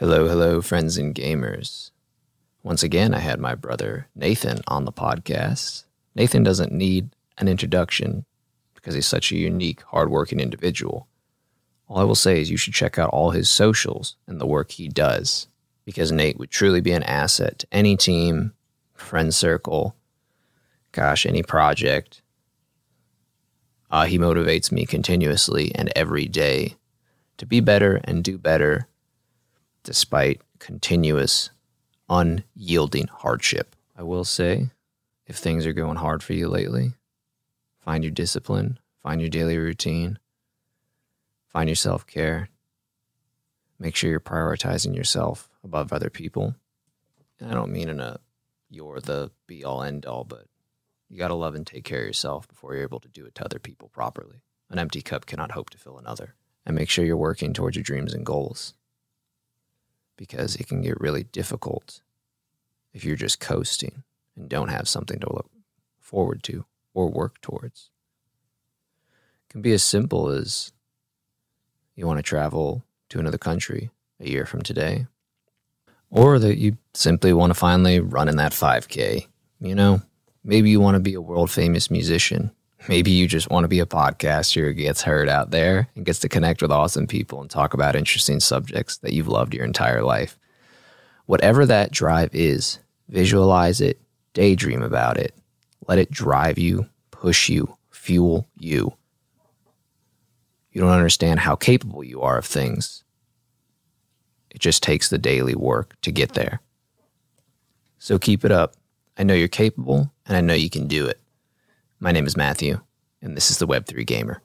Hello, hello, friends and gamers. Once again, I had my brother Nathan on the podcast. Nathan doesn't need an introduction because he's such a unique, hardworking individual. All I will say is you should check out all his socials and the work he does because Nate would truly be an asset to any team, friend circle, gosh, any project. Uh, he motivates me continuously and every day to be better and do better despite continuous, unyielding hardship. I will say, if things are going hard for you lately, find your discipline, find your daily routine, find your self care. Make sure you're prioritizing yourself above other people. And I don't mean in a you're the be all end all, but you got to love and take care of yourself before you're able to do it to other people properly. An empty cup cannot hope to fill another. And make sure you're working towards your dreams and goals because it can get really difficult if you're just coasting and don't have something to look forward to or work towards. It can be as simple as you want to travel to another country a year from today, or that you simply want to finally run in that 5K. You know, maybe you want to be a world famous musician Maybe you just want to be a podcaster who gets heard out there and gets to connect with awesome people and talk about interesting subjects that you've loved your entire life. Whatever that drive is, visualize it, daydream about it, let it drive you, push you, fuel you. You don't understand how capable you are of things. It just takes the daily work to get there. So keep it up. I know you're capable and I know you can do it. My name is Matthew, and this is the Web3 Gamer.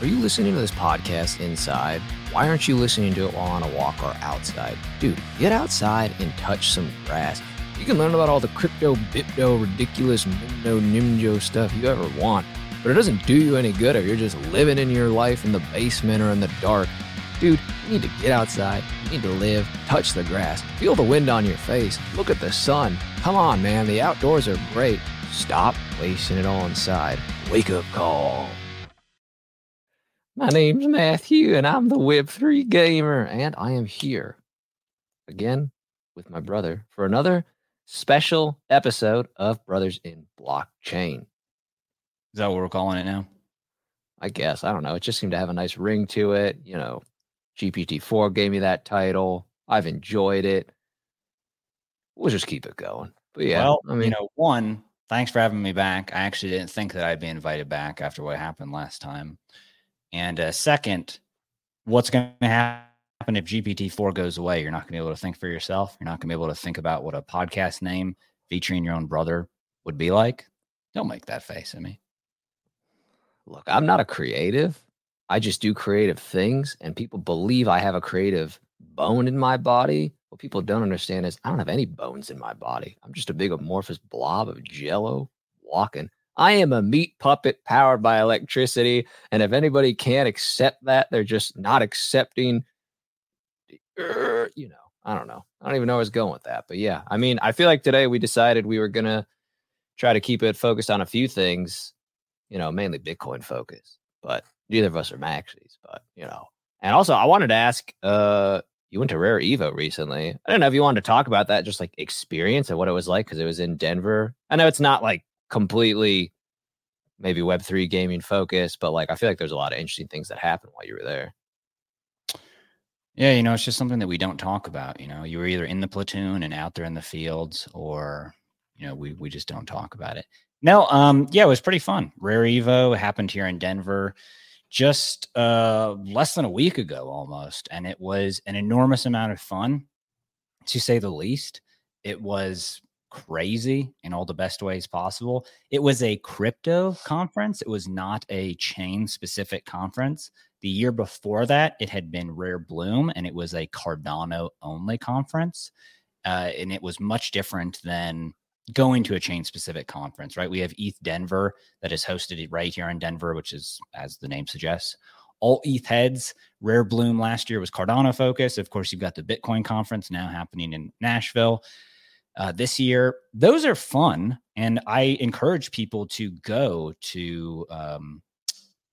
Are you listening to this podcast inside? Why aren't you listening to it while on a walk or outside? Dude, get outside and touch some grass. You can learn about all the crypto, bipto, ridiculous, nimno, nimjo stuff you ever want, but it doesn't do you any good if you're just living in your life in the basement or in the dark. Dude, you need to get outside. You need to live, touch the grass, feel the wind on your face, look at the sun. Come on, man, the outdoors are great. Stop wasting it all inside. Wake up call. My name's Matthew, and I'm the Web3 Gamer, and I am here again with my brother for another special episode of Brothers in Blockchain. Is that what we're calling it now? I guess. I don't know. It just seemed to have a nice ring to it. You know, GPT-4 gave me that title. I've enjoyed it. We'll just keep it going. But yeah, well, I mean, you know, one, thanks for having me back. I actually didn't think that I'd be invited back after what happened last time. And uh, second, what's going to happen? Happen if GPT-4 goes away? You're not going to be able to think for yourself. You're not going to be able to think about what a podcast name featuring your own brother would be like. Don't make that face at me. Look, I'm not a creative. I just do creative things, and people believe I have a creative bone in my body. What people don't understand is I don't have any bones in my body. I'm just a big amorphous blob of jello walking. I am a meat puppet powered by electricity. And if anybody can't accept that, they're just not accepting you know, I don't know. I don't even know where I was going with that. But yeah, I mean, I feel like today we decided we were going to try to keep it focused on a few things, you know, mainly Bitcoin focus. But neither of us are maxis, but you know. And also, I wanted to ask uh, you went to Rare Evo recently. I don't know if you wanted to talk about that, just like experience and what it was like because it was in Denver. I know it's not like completely maybe Web3 gaming focus, but like I feel like there's a lot of interesting things that happened while you were there. Yeah, you know, it's just something that we don't talk about. You know, you were either in the platoon and out there in the fields, or you know, we we just don't talk about it. No, um, yeah, it was pretty fun. Rare Evo happened here in Denver just uh less than a week ago almost, and it was an enormous amount of fun, to say the least. It was crazy in all the best ways possible. It was a crypto conference. It was not a chain specific conference. The year before that, it had been Rare Bloom and it was a Cardano only conference. Uh, and it was much different than going to a chain specific conference, right? We have ETH Denver that is hosted right here in Denver, which is, as the name suggests, all ETH heads. Rare Bloom last year was Cardano focus. Of course, you've got the Bitcoin conference now happening in Nashville uh, this year. Those are fun, and I encourage people to go to um,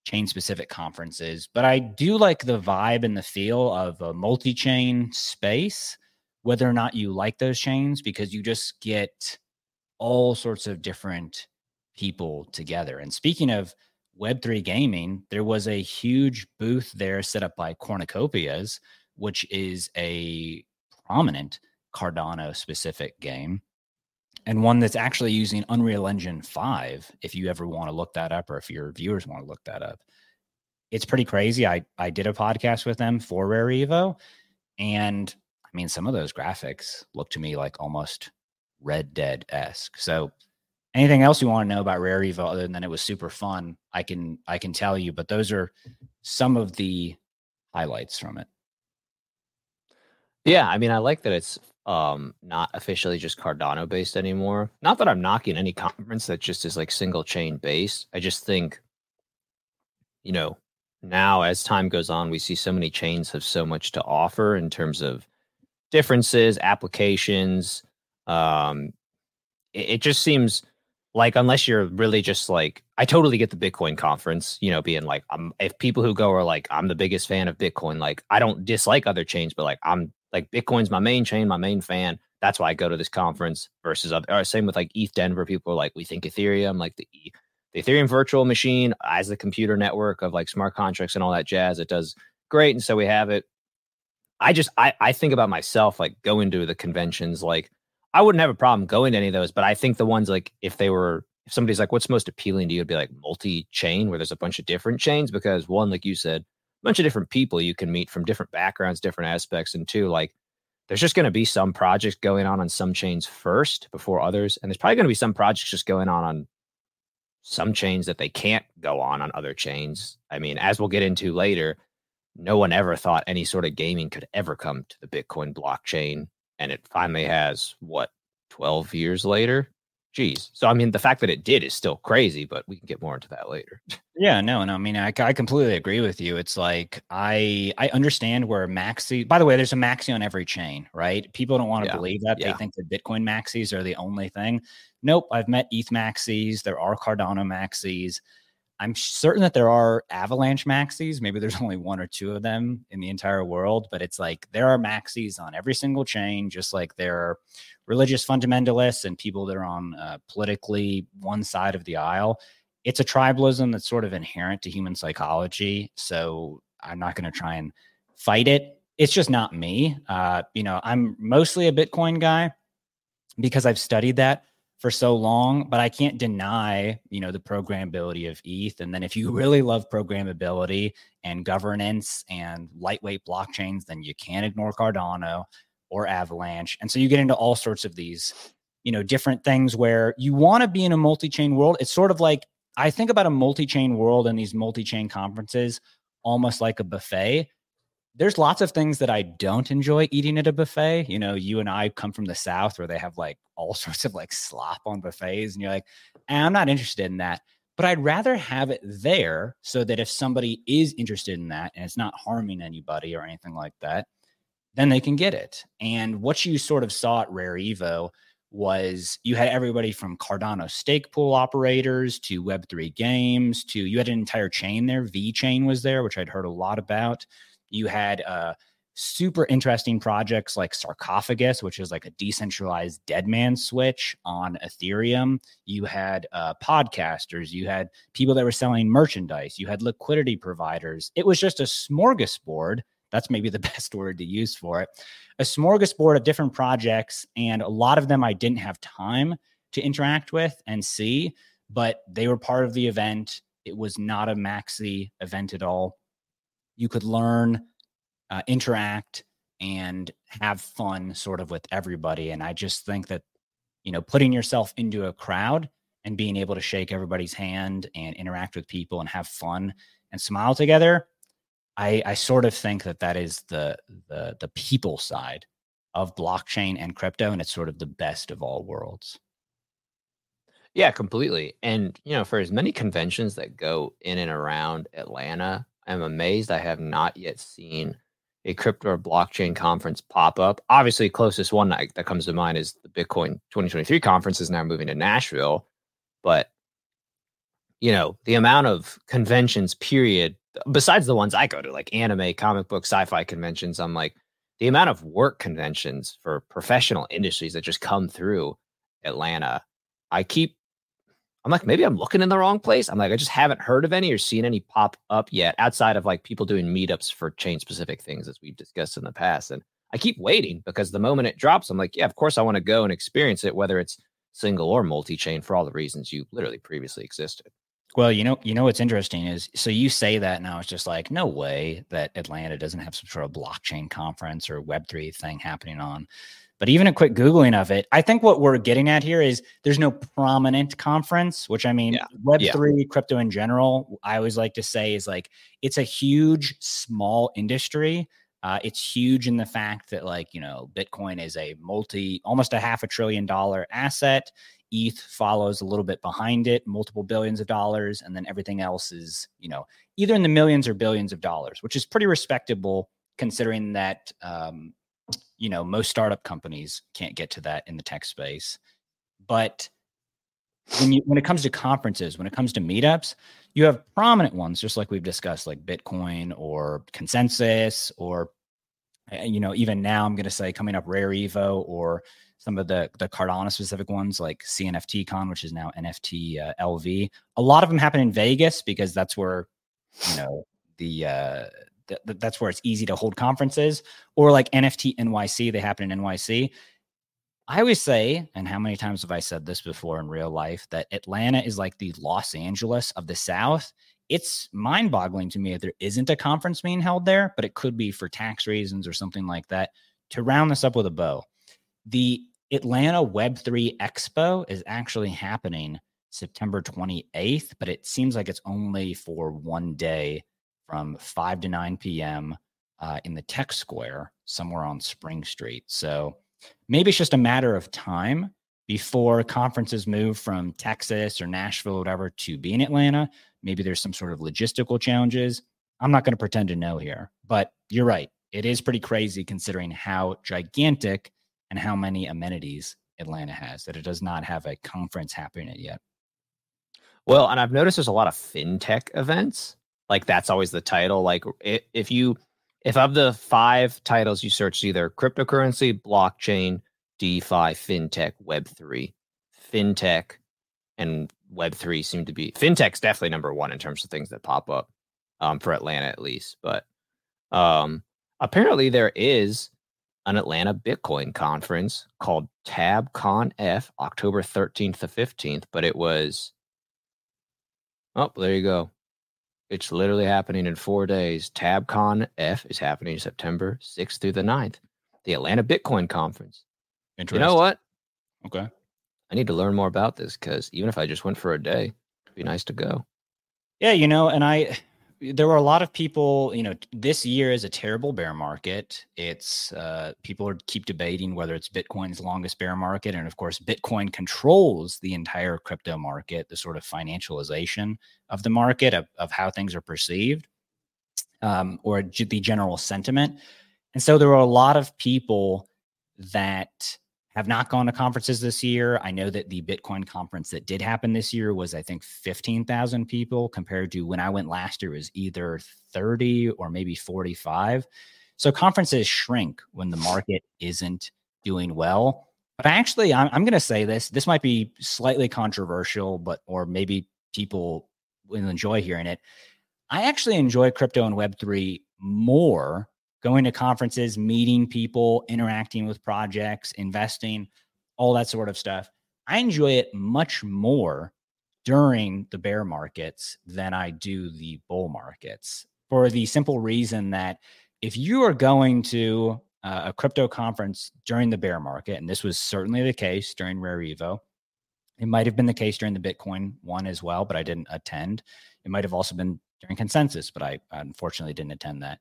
chain specific conferences. But I do like the vibe and the feel of a multi chain space, whether or not you like those chains, because you just get all sorts of different people together. And speaking of Web3 gaming, there was a huge booth there set up by Cornucopias, which is a prominent Cardano specific game and one that's actually using Unreal Engine 5 if you ever want to look that up or if your viewers want to look that up. It's pretty crazy. I I did a podcast with them for Rare Evo and I mean some of those graphics look to me like almost Red Dead-esque. So anything else you want to know about Rare Evo other than it was super fun, I can I can tell you, but those are some of the highlights from it. Yeah, I mean I like that it's um not officially just Cardano based anymore. Not that I'm knocking any conference that just is like single chain based. I just think you know, now as time goes on, we see so many chains have so much to offer in terms of differences, applications. Um it, it just seems like unless you're really just like I totally get the Bitcoin conference, you know, being like um if people who go are like I'm the biggest fan of Bitcoin, like I don't dislike other chains, but like I'm like Bitcoin's my main chain, my main fan. That's why I go to this conference versus other. Same with like ETH Denver. People are like, we think Ethereum, like the, the Ethereum virtual machine as the computer network of like smart contracts and all that jazz. It does great, and so we have it. I just I I think about myself like going to the conventions. Like I wouldn't have a problem going to any of those, but I think the ones like if they were if somebody's like, what's most appealing to you? It'd be like multi chain where there's a bunch of different chains because one, like you said, bunch of different people you can meet from different backgrounds, different aspects, and two, like there's just going to be some projects going on on some chains first before others, and there's probably going to be some projects just going on on some chains that they can't go on on other chains. I mean, as we'll get into later, no one ever thought any sort of gaming could ever come to the Bitcoin blockchain, and it finally has. What 12 years later geez. So I mean, the fact that it did is still crazy, but we can get more into that later. Yeah, no, no. I mean, I, I completely agree with you. It's like I I understand where maxi. By the way, there's a maxi on every chain, right? People don't want to yeah. believe that. Yeah. They think that Bitcoin maxis are the only thing. Nope. I've met ETH maxis. There are Cardano maxis. I'm certain that there are Avalanche maxis. Maybe there's only one or two of them in the entire world, but it's like there are maxis on every single chain, just like there are religious fundamentalists and people that are on uh, politically one side of the aisle. It's a tribalism that's sort of inherent to human psychology. So I'm not going to try and fight it. It's just not me. Uh, you know, I'm mostly a Bitcoin guy because I've studied that for so long, but I can't deny, you know, the programmability of ETH. And then if you really love programmability and governance and lightweight blockchains, then you can't ignore Cardano or Avalanche. And so you get into all sorts of these, you know, different things where you want to be in a multi-chain world. It's sort of like I think about a multi-chain world and these multi-chain conferences almost like a buffet. There's lots of things that I don't enjoy eating at a buffet. You know, you and I come from the South where they have like all sorts of like slop on buffets, and you're like, eh, I'm not interested in that. But I'd rather have it there so that if somebody is interested in that and it's not harming anybody or anything like that, then they can get it. And what you sort of saw at Rare Evo was you had everybody from Cardano stake pool operators to Web3 games to you had an entire chain there. VeChain was there, which I'd heard a lot about. You had uh, super interesting projects like Sarcophagus, which is like a decentralized dead man switch on Ethereum. You had uh, podcasters, you had people that were selling merchandise, you had liquidity providers. It was just a smorgasbord that's maybe the best word to use for it. A smorgasbord of different projects, and a lot of them I didn't have time to interact with and see, but they were part of the event. It was not a maxi event at all. You could learn, uh, interact, and have fun sort of with everybody. And I just think that, you know, putting yourself into a crowd and being able to shake everybody's hand and interact with people and have fun and smile together I, I sort of think that that is the the the people side of blockchain and crypto, and it's sort of the best of all worlds. Yeah, completely. And you know, for as many conventions that go in and around Atlanta, am amazed I have not yet seen a crypto or blockchain conference pop up. Obviously, closest one that, that comes to mind is the Bitcoin 2023 conference is now moving to Nashville. But you know, the amount of conventions, period, besides the ones I go to, like anime, comic book, sci-fi conventions, I'm like, the amount of work conventions for professional industries that just come through Atlanta. I keep I'm like, maybe I'm looking in the wrong place. I'm like, I just haven't heard of any or seen any pop up yet outside of like people doing meetups for chain specific things as we've discussed in the past. And I keep waiting because the moment it drops, I'm like, yeah, of course I want to go and experience it, whether it's single or multi chain for all the reasons you literally previously existed. Well, you know, you know what's interesting is so you say that now it's just like no way that Atlanta doesn't have some sort of blockchain conference or Web three thing happening on but even a quick Googling of it, I think what we're getting at here is there's no prominent conference, which I mean, yeah. Web3, yeah. crypto in general, I always like to say is like it's a huge, small industry. Uh, it's huge in the fact that, like, you know, Bitcoin is a multi, almost a half a trillion dollar asset. ETH follows a little bit behind it, multiple billions of dollars. And then everything else is, you know, either in the millions or billions of dollars, which is pretty respectable considering that um, you know most startup companies can't get to that in the tech space. But when you when it comes to conferences when it comes to meetups you have prominent ones just like we've discussed like bitcoin or consensus or eh, you know even now i'm going to say coming up rare evo or some of the the cardano specific ones like cnft con which is now nft uh, lv a lot of them happen in vegas because that's where you know the uh th- that's where it's easy to hold conferences or like NFT NYC, they happen in NYC. I always say, and how many times have I said this before in real life, that Atlanta is like the Los Angeles of the South. It's mind boggling to me that there isn't a conference being held there, but it could be for tax reasons or something like that. To round this up with a bow, the Atlanta Web3 Expo is actually happening September 28th, but it seems like it's only for one day from 5 to 9 p.m. Uh, in the Tech Square somewhere on Spring Street. So maybe it's just a matter of time before conferences move from Texas or Nashville or whatever to be in Atlanta. Maybe there's some sort of logistical challenges. I'm not going to pretend to know here, but you're right. It is pretty crazy considering how gigantic and how many amenities Atlanta has that it does not have a conference happening yet. Well, and I've noticed there's a lot of fintech events like that's always the title. Like if you if of the five titles you search either cryptocurrency, blockchain, DeFi, fintech, Web three, fintech, and Web three seem to be fintech's definitely number one in terms of things that pop up um, for Atlanta at least. But um, apparently there is an Atlanta Bitcoin conference called TABConf, October 13th to 15th, but it was oh, there you go. It's literally happening in four days. TabCon F is happening September 6th through the 9th. The Atlanta Bitcoin Conference. You know what? Okay. I need to learn more about this because even if I just went for a day, it'd be nice to go. Yeah, you know, and I there were a lot of people, you know, this year is a terrible bear market. It's uh, people are keep debating whether it's Bitcoin's longest bear market, and of course, Bitcoin controls the entire crypto market, the sort of financialization of the market of, of how things are perceived, um, or the general sentiment. And so there were a lot of people that have not gone to conferences this year. I know that the Bitcoin conference that did happen this year was, I think, 15,000 people compared to when I went last year was either 30 or maybe 45. So conferences shrink when the market isn't doing well. But actually, I'm, I'm going to say this. This might be slightly controversial, but or maybe people will enjoy hearing it. I actually enjoy crypto and Web3 more going to conferences, meeting people, interacting with projects, investing, all that sort of stuff. I enjoy it much more during the bear markets than I do the bull markets for the simple reason that if you are going to uh, a crypto conference during the bear market, and this was certainly the case during Rare Evo, it might have been the case during the Bitcoin one as well, but I didn't attend. It might have also been during consensus, but I unfortunately didn't attend that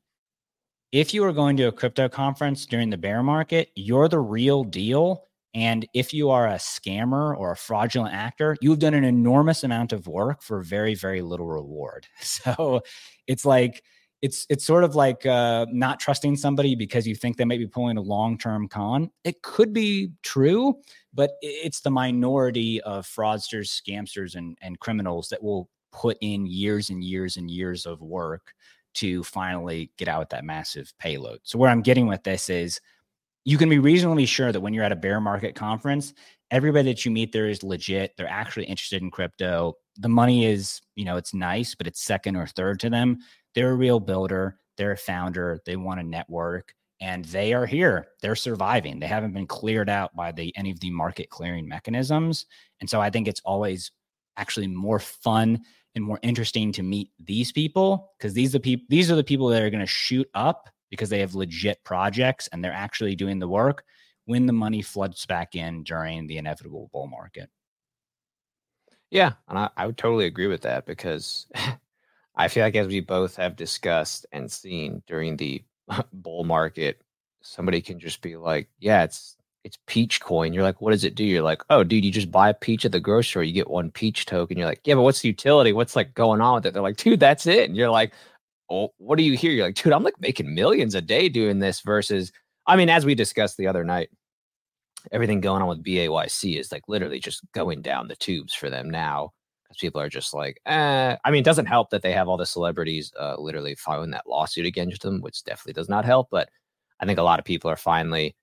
if you are going to a crypto conference during the bear market, you're the real deal And if you are a scammer or a fraudulent actor, you've done an enormous amount of work for very, very little reward. So it's like, it's it's sort of like uh, not trusting somebody because you think they might be pulling a long term con. It could be true, but it's the minority of fraudsters, scamsters, and and criminals that will put in years and years and years of work to finally get out with that massive payload. So where I'm getting with this is you can be reasonably sure that when you're at a bear market conference, everybody that you meet there is legit. They're actually interested in crypto. The money is, you know, it's nice, but it's second or third to them. They're a real builder, they're a founder, they want to network, and they are here. They're surviving. They haven't been cleared out by the any of the market clearing mechanisms. And so I think it's always actually more fun and more interesting to meet these people because these are the people these are the people that are going to shoot up because they have legit projects and they're actually doing the work when the money floods back in during the inevitable bull market. Yeah, and I, I would totally agree with that because I feel like as we both have discussed and seen during the bull market, somebody can just be like, "Yeah, it's it's peach coin." You're like, "What does it do?" You're like, "Oh, dude, you just buy a peach at the grocery you get one peach token." You're like, "Yeah, but what's the utility? What's like going on with it?" They're like, "Dude, that's it." And you're like, "Oh, what do you hear?" You're like, "Dude, I'm like making millions a day doing this." Versus, I mean, as we discussed the other night, everything going on with BAYC is like literally just going down the tubes for them now because people are just like, eh. I mean, it doesn't help that they have all the celebrities uh, literally filing that lawsuit against them, which definitely does not help. But I think a lot of people are finally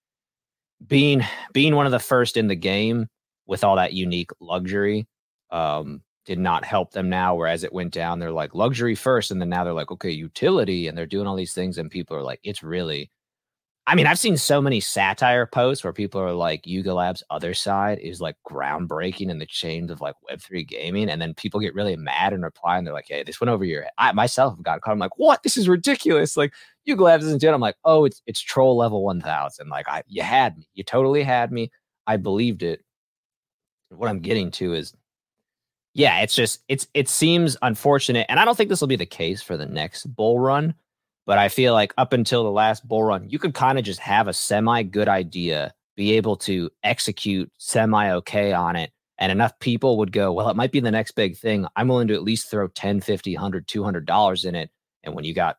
being being one of the first in the game with all that unique luxury. Um, did not help them now. Whereas it went down, they're like luxury first, and then now they're like, okay, utility, and they're doing all these things, and people are like, it's really I mean, I've seen so many satire posts where people are like, Yuga Labs' Otherside is like groundbreaking in the chains of like Web3 gaming. And then people get really mad and reply and they're like, hey, this went over your head. I myself have got caught. I'm like, what? This is ridiculous. Like, Yuga Labs isn't doing it. I'm like, oh, it's it's troll level 1000. Like, I you had me. You totally had me. I believed it. What I'm getting to is, yeah, it's just, it's, it seems unfortunate. And I don't think this will be the case for the next bull run but I feel like up until the last bull run, you could kind of just have a semi good idea, be able to execute semi okay on it. And enough people would go, well, it might be the next big thing. I'm willing to at least throw 10, 50, 100, 200 dollars in it. And when you got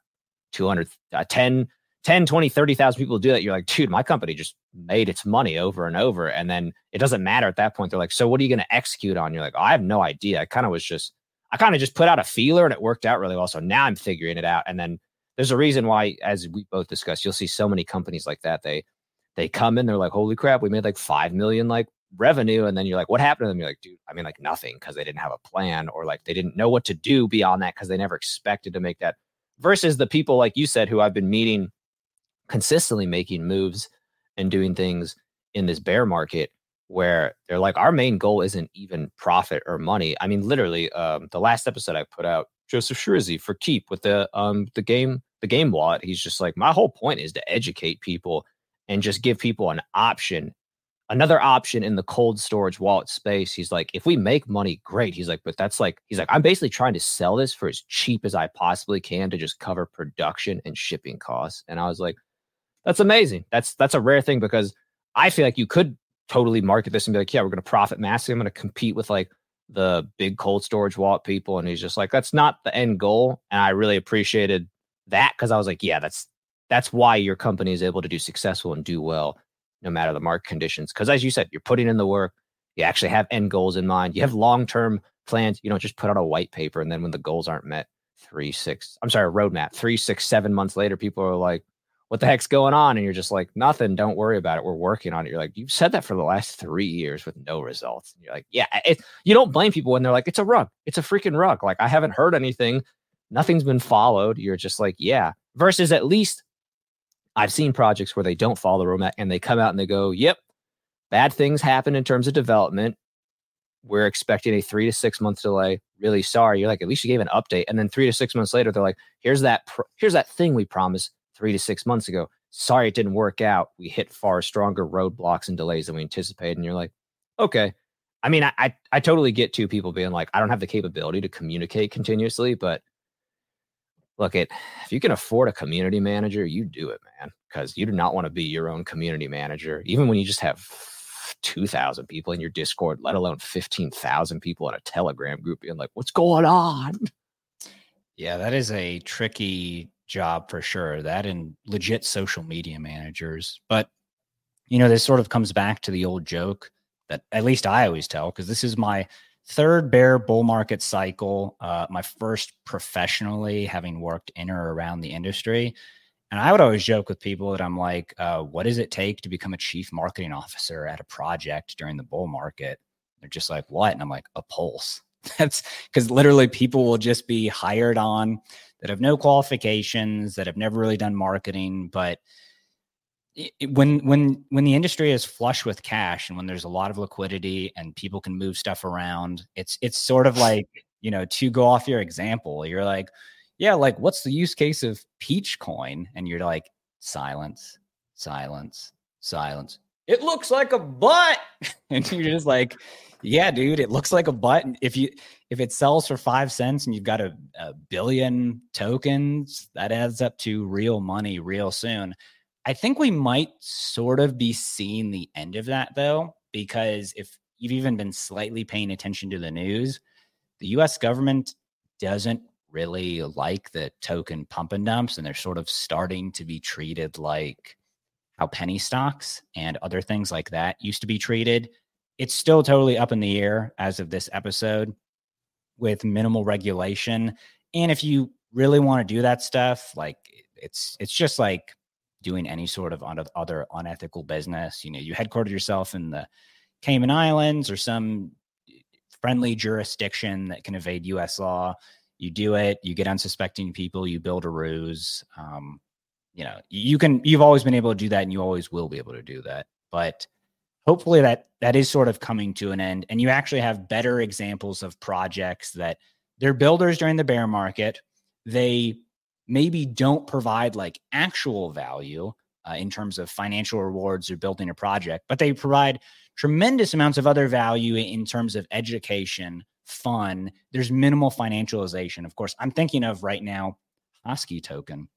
200, uh, 10, 10, 20, 30,000 people do that, you're like, dude, my company just made its money over and over. And then it doesn't matter at that point. They're like, so what are you going to execute on? You're like, oh, I have no idea. I kind of was just, I kind of just put out a feeler and it worked out really well. So now I'm figuring it out. And then there's a reason why, as we both discussed, you'll see so many companies like that. They they come in, they're like, holy crap, we made like five million like revenue. And then you're like, what happened to them? You're like, dude, I mean, like nothing because they didn't have a plan or like they didn't know what to do beyond that because they never expected to make that. Versus the people, like you said, who I've been meeting consistently making moves and doing things in this bear market where they're like, our main goal isn't even profit or money. I mean, literally, um, the last episode I put out, Joseph Shrizzy for Keep with the um the game the game wallet. He's just like, my whole point is to educate people and just give people an option, another option in the cold storage wallet space. He's like, if we make money, great. He's like, but that's like, he's like, I'm basically trying to sell this for as cheap as I possibly can to just cover production and shipping costs. And I was like, that's amazing. That's that's a rare thing because I feel like you could totally market this and be like, yeah, we're going to profit massively. I'm going to compete with like the big cold storage wallet people. And he's just like, that's not the end goal. And I really appreciated that because I was like, yeah, that's that's why your company is able to do successful and do well no matter the market conditions. Because as you said, you're putting in the work. You actually have end goals in mind. You have long term plans. You don't just put out a white paper and then when the goals aren't met, three, six, I'm sorry, roadmap, three, six, seven months later, people are like, what the heck's going on? And you're just like, nothing. Don't worry about it. We're working on it. You're like, you've said that for the last three years with no results. And you're like, yeah, it, you don't blame people when they're like, it's a rug. It's a freaking rug. Like, I haven't heard anything. Nothing's been followed. You're just like, yeah. Versus at least I've seen projects where they don't follow the roadmap and they come out and they go, yep, bad things happen in terms of development. We're expecting a three to six month delay. Really sorry. You're like, at least you gave an update. And then three to six months later, they're like, here's that, pr- here's that thing we promised three to six months ago. Sorry, it didn't work out. We hit far stronger roadblocks and delays than we anticipated. And you're like, okay. I mean, I, I, I totally get to people being like, I don't have the capability to communicate continuously, but look at if you can afford a community manager, you do it, man, because you do not want to be your own community manager, even when you just have 2,000 people in your Discord, let alone 15,000 people in a Telegram group being like, what's going on? Yeah, that is a tricky job for sure. That and legit social media managers. But, you know, this sort of comes back to the old joke that at least I always tell, because this is my third bear bull market cycle, uh, my first professionally having worked in or around the industry. And I would always joke with people that I'm like, uh, what does it take to become a chief marketing officer at a project during the bull market? They're just like, what? And I'm like, a pulse. That's because literally people will just be hired on that have no qualifications, that have never really done marketing, but when when when the industry is flush with cash and when there's a lot of liquidity and people can move stuff around it's it's sort of like you know to go off your example you're like yeah like what's the use case of peach coin and you're like silence silence silence it looks like a butt. And you're just like yeah dude it looks like a butt. And if you if it sells for five cents and you've got a, a billion tokens that adds up to real money real soon. I think we might sort of be seeing the end of that though, because if you've even been slightly paying attention to the news, the US government doesn't really like the token pump and dumps, and they're sort of starting to be treated like how penny stocks and other things like that used to be treated. It's still totally up in the air as of this episode with minimal regulation. And if you really want to do that stuff, like it's it's just like doing any sort of other unethical business. You know, you headquarter yourself in the Cayman Islands or some friendly jurisdiction that can evade U.S. law. You do it. You get unsuspecting people. You build a ruse. Um, you know, you can. You've always been able to do that, and you always will be able to do that. But hopefully, that that is sort of coming to an end, and you actually have better examples of projects that they're builders during the bear market. They maybe don't provide like actual value uh, in terms of financial rewards or building a project, but they provide tremendous amounts of other value in terms of education, fun. There's minimal financialization. Of course, I'm thinking of right now Hosky token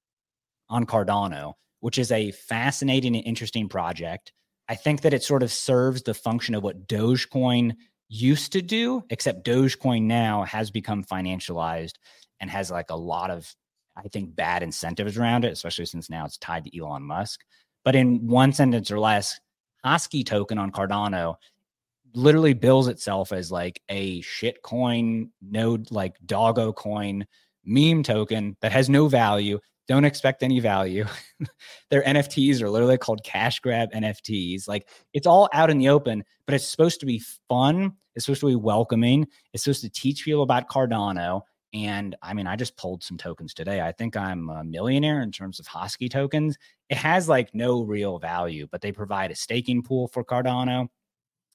on Cardano, which is a fascinating and interesting project. I think that it sort of serves the function of what Dogecoin used to do, except Dogecoin now has become financialized and has like a lot of I think, bad incentives around it, especially since now it's tied to Elon Musk. But in one sentence or less, Hosky token on Cardano literally bills itself as like a shit coin, node like doggo coin meme token that has no value. Don't expect any value. Their NFTs are literally called cash grab NFTs. Like it's all out in the open, but it's supposed to be fun. It's supposed to be welcoming. It's supposed to teach people about Cardano. And I mean, I just pulled some tokens today. I think I'm a millionaire in terms of Hosky tokens. It has like no real value, but they provide a staking pool for Cardano.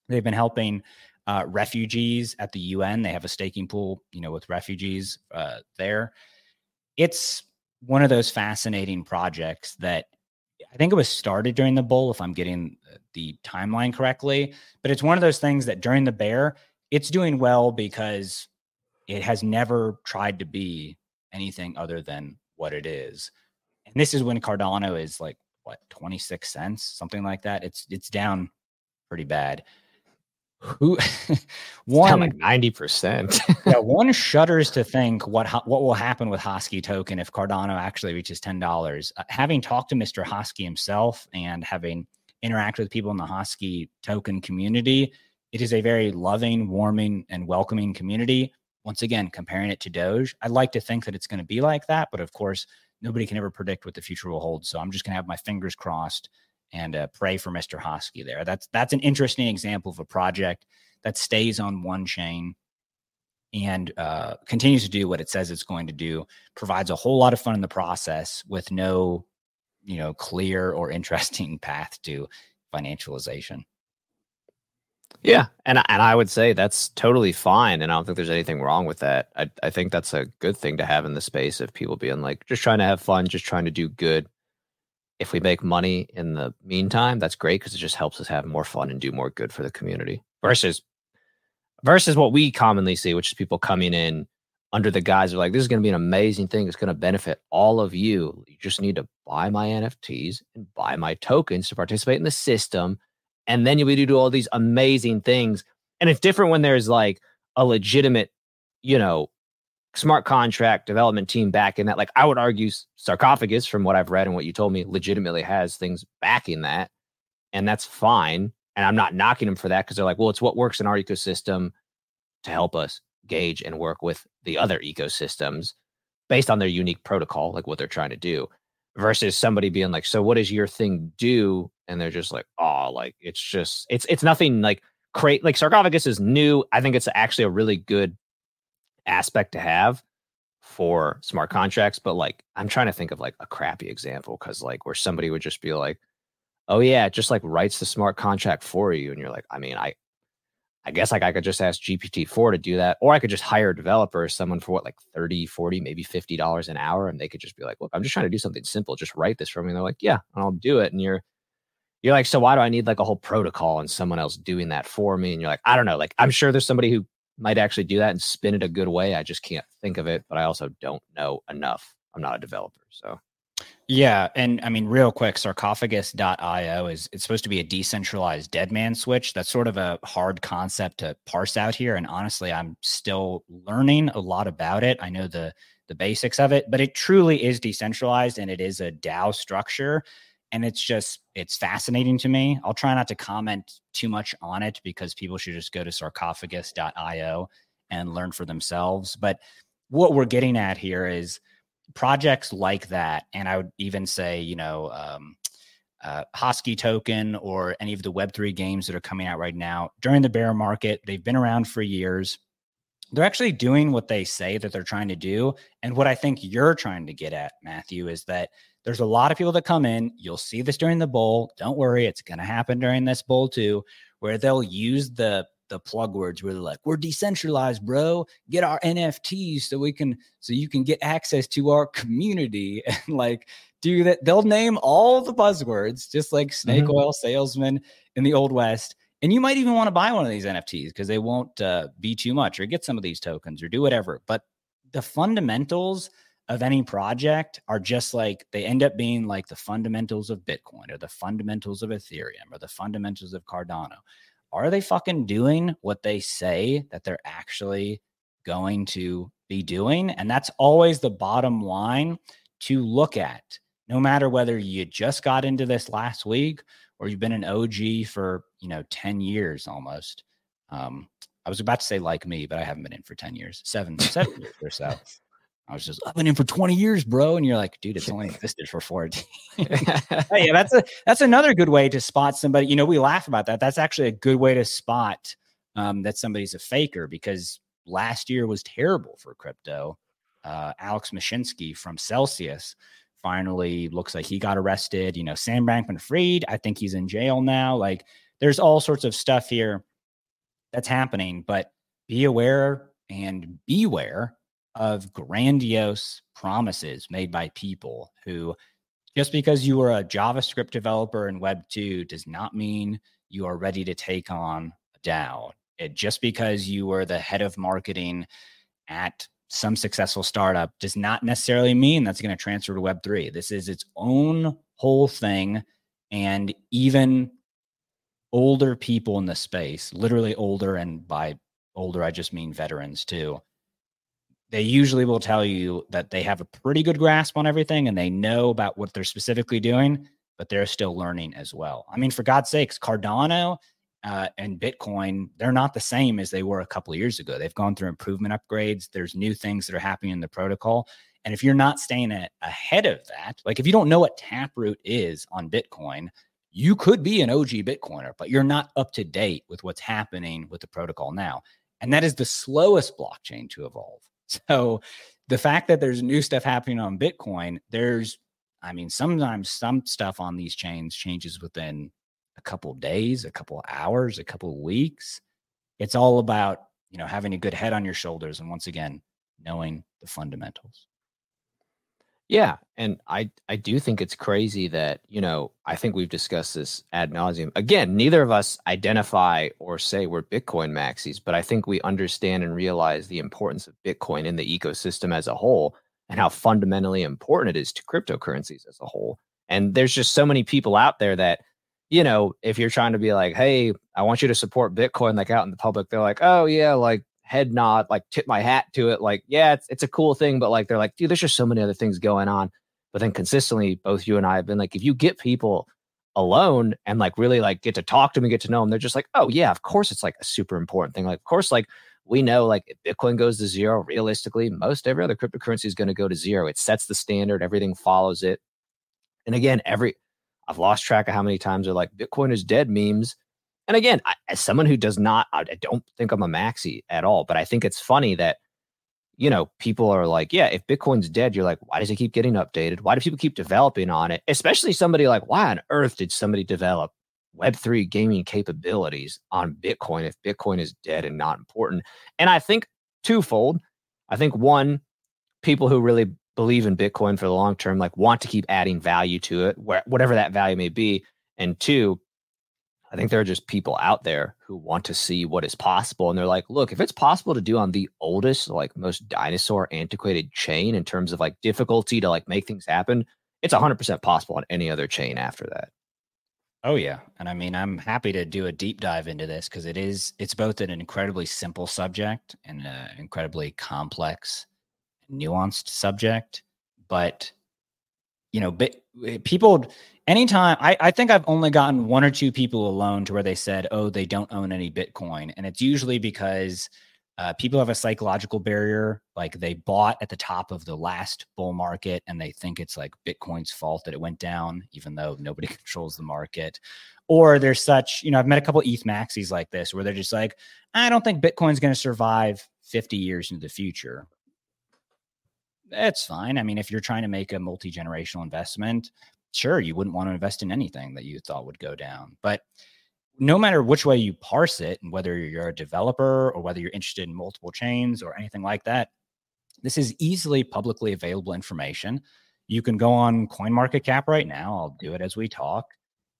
They've been helping uh, refugees at the UN. They have a staking pool, you know, with refugees uh, there. It's one of those fascinating projects that I think it was started during the bull, if I'm getting the timeline correctly. But it's one of those things that during the bear, it's doing well because it has never tried to be anything other than what it is. And this is when Cardano is like what 26 cents, something like that. It's it's down pretty bad. Who one like 90%. yeah, one shudders to think what what will happen with Hosky token if Cardano actually reaches $10. Uh, having talked to Mr. Hosky himself and having interacted with people in the Hosky token community, it is a very loving, warming, and welcoming community once again, comparing it to Doge, I'd like to think that it's going to be like that. But of course, nobody can ever predict what the future will hold. So I'm just going to have my fingers crossed and uh, pray for Mr. Hosky there. That's that's an interesting example of a project that stays on one chain and uh, continues to do what it says it's going to do. Provides a whole lot of fun in the process with no, you know, clear or interesting path to financialization. Yeah, and and I would say that's totally fine, and I don't think there's anything wrong with that. I I think that's a good thing to have in the space of people being like just trying to have fun, just trying to do good. If we make money in the meantime, that's great because it just helps us have more fun and do more good for the community. Versus versus what we commonly see, which is people coming in under the guise of like this is going to be an amazing thing. It's going to benefit all of you. You just need to buy my NFTs and buy my tokens to participate in the system And then you'll be able to do all these amazing things. And it's different when there's like a legitimate, you know, smart contract development team backing that. Like I would argue sarcophagus, from what I've read and what you told me, legitimately has things backing that. And that's fine. And I'm not knocking them for that because they're like, well, it's what works in our ecosystem to help us gauge and work with the other ecosystems based on their unique protocol, like what they're trying to do, versus somebody being like, so what does your thing do? And they're just like, oh, like it's just it's it's nothing like create like sarcophagus is new. I think it's actually a really good aspect to have for smart mm-hmm. contracts, but like I'm trying to think of like a crappy example because like where somebody would just be like, oh yeah, it just like writes the smart contract for you, and you're like, I mean, I I guess like I could just ask GPT-4 to do that, or I could just hire a developer, someone for what, like 30, 40, maybe $50 an hour. And they could just be like, look, I'm just trying to do something simple. Just write this for me. And they're like, yeah, and I'll do it. And you're, you're like, so why do I need like a whole protocol and someone else doing that for me? And you're like, I don't know. Like, I'm sure there's somebody who might actually do that and spin it a good way. I just can't think of it, but I also don't know enough. I'm not a developer. So yeah, and I mean, real quick, sarcophagus.io is it's supposed to be a decentralized dead man switch. That's sort of a hard concept to parse out here. And honestly, I'm still learning a lot about it. I know the the basics of it, but it truly is decentralized and it is a DAO structure. And it's just it's fascinating to me. I'll try not to comment too much on it because people should just go to sarcophagus.io and learn for themselves. But what we're getting at here is projects like that, and I would even say, you know, um, uh, Hosky token or any of the Web3 games that are coming out right now during the bear market, they've been around for years. They're actually doing what they say that they're trying to do. And what I think you're trying to get at, Matthew, is that there's a lot of people that come in. You'll see this during the bull. Don't worry, it's going to happen during this bull too, where they'll use the the plug words where they're like, we're decentralized, bro. Get our NFTs so we can so you can get access to our community and like do that. They'll name all the buzzwords, just like snake mm-hmm. oil salesman in the old west. And you might even want to buy one of these NFTs because they won't uh, be too much or get some of these tokens or do whatever. But the fundamentals of any project are just like they end up being like the fundamentals of Bitcoin or the fundamentals of Ethereum or the fundamentals of Cardano are they fucking doing what they say that they're actually going to be doing? And that's always the bottom line to look at, no matter whether you just got into this last week or you've been an OG for, you know, 10 years almost. Um, I was about to say like me, but I haven't been in for 10 years, seven, seven years or so. I was just, I've been in for 20 years, bro. And you're like, dude, it's only existed for 14. yeah, that's a that's another good way to spot somebody. You know, we laugh about that. That's actually a good way to spot um, that somebody's a faker because last year was terrible for crypto. Uh, Alex Mashinsky from Celsius finally looks like he got arrested. You know, Sam Bankman Fried, I think he's in jail now. Like, there's all sorts of stuff here that's happening, but be aware and beware of grandiose promises made by people who just because you are a JavaScript developer in Web 2 does not mean you are ready to take on DAO. It, just because you are the head of marketing at some successful startup does not necessarily mean that's going to transfer to Web3. This is its own whole thing. And even older people in the space, literally older, and by older, I just mean veterans too, they usually will tell you that they have a pretty good grasp on everything and they know about what they're specifically doing, but they're still learning as well. I mean, for God's sakes, Cardano uh, and Bitcoin, they're not the same as they were a couple of years ago. They've gone through improvement upgrades. There's new things that are happening in the protocol. And if you're not staying ahead of that, like if you don't know what Taproot is on Bitcoin, you could be an OG Bitcoiner, but you're not up to date with what's happening with the protocol now. And that is the slowest blockchain to evolve. So the fact that there's new stuff happening on Bitcoin, there's, I mean, sometimes some stuff on these chains changes within a couple days, a couple hours, a couple weeks. It's all about, you know, having a good head on your shoulders. And once again, knowing the fundamentals. Yeah, and I I do think it's crazy that you know I think we've discussed this ad nauseum. Again, neither of us identify or say we're Bitcoin maxis, but I think we understand and realize the importance of Bitcoin in the ecosystem as a whole and how fundamentally important it is to cryptocurrencies as a whole. And there's just so many people out there that you know, if you're trying to be like, hey, I want you to support Bitcoin, like out in the public, they're like, oh yeah, like head nod, like tip my hat to it. Like, yeah, it's it's a cool thing, but like they're like, dude, there's just so many other things going on. But then consistently, both you and I have been like, if you get people alone and like really like get to talk to them and get to know them, they're just like, oh yeah, of course it's like a super important thing. Like, of course, like we know like Bitcoin goes to zero, realistically, most every other cryptocurrency is going to go to zero. It sets the standard, everything follows it. And again, every I've lost track of how many times they're like Bitcoin is dead memes. And again, I, as someone who does not, I don't think I'm a maxi at all, but I think it's funny that you know, people are like, yeah, if Bitcoin's dead, you're like, why does it keep getting updated? Why do people keep developing on it? Especially somebody like, why on earth did somebody develop Web3 gaming capabilities on Bitcoin if Bitcoin is dead and not important? And I think twofold. I think one, people who really believe in Bitcoin for the long term, like want to keep adding value to it, where, whatever that value may be. And two, I think there are just people out there who want to see what is possible. And they're like, look, if it's possible to do on the oldest, like most dinosaur antiquated chain in terms of like difficulty to like make things happen, it's 100% possible on any other chain after that. Oh yeah, and I mean I'm happy to do a deep dive into this because it is it's both an incredibly simple subject and an incredibly complex, nuanced subject. But you know, but eh, people anytime I, I think I've only gotten one or two people alone to where they said, oh, they don't own any Bitcoin. And it's usually because uh, people have a psychological barrier. Like they bought at the top of the last bull market and they think it's like Bitcoin's fault that it went down, even though nobody controls the market. Or there's such, you know, I've met a couple ETH maxis like this where they're just like, I don't think Bitcoin's going to survive 50 years into the future That's fine. I mean, if you're trying to make a multi generational investment, sure, you wouldn't want to invest in anything that you thought would go down. But no matter which way you parse it, and whether you're a developer or whether you're interested in multiple chains or anything like that, this is easily publicly available information. You can go on CoinMarketCap right now. I'll do it as we talk.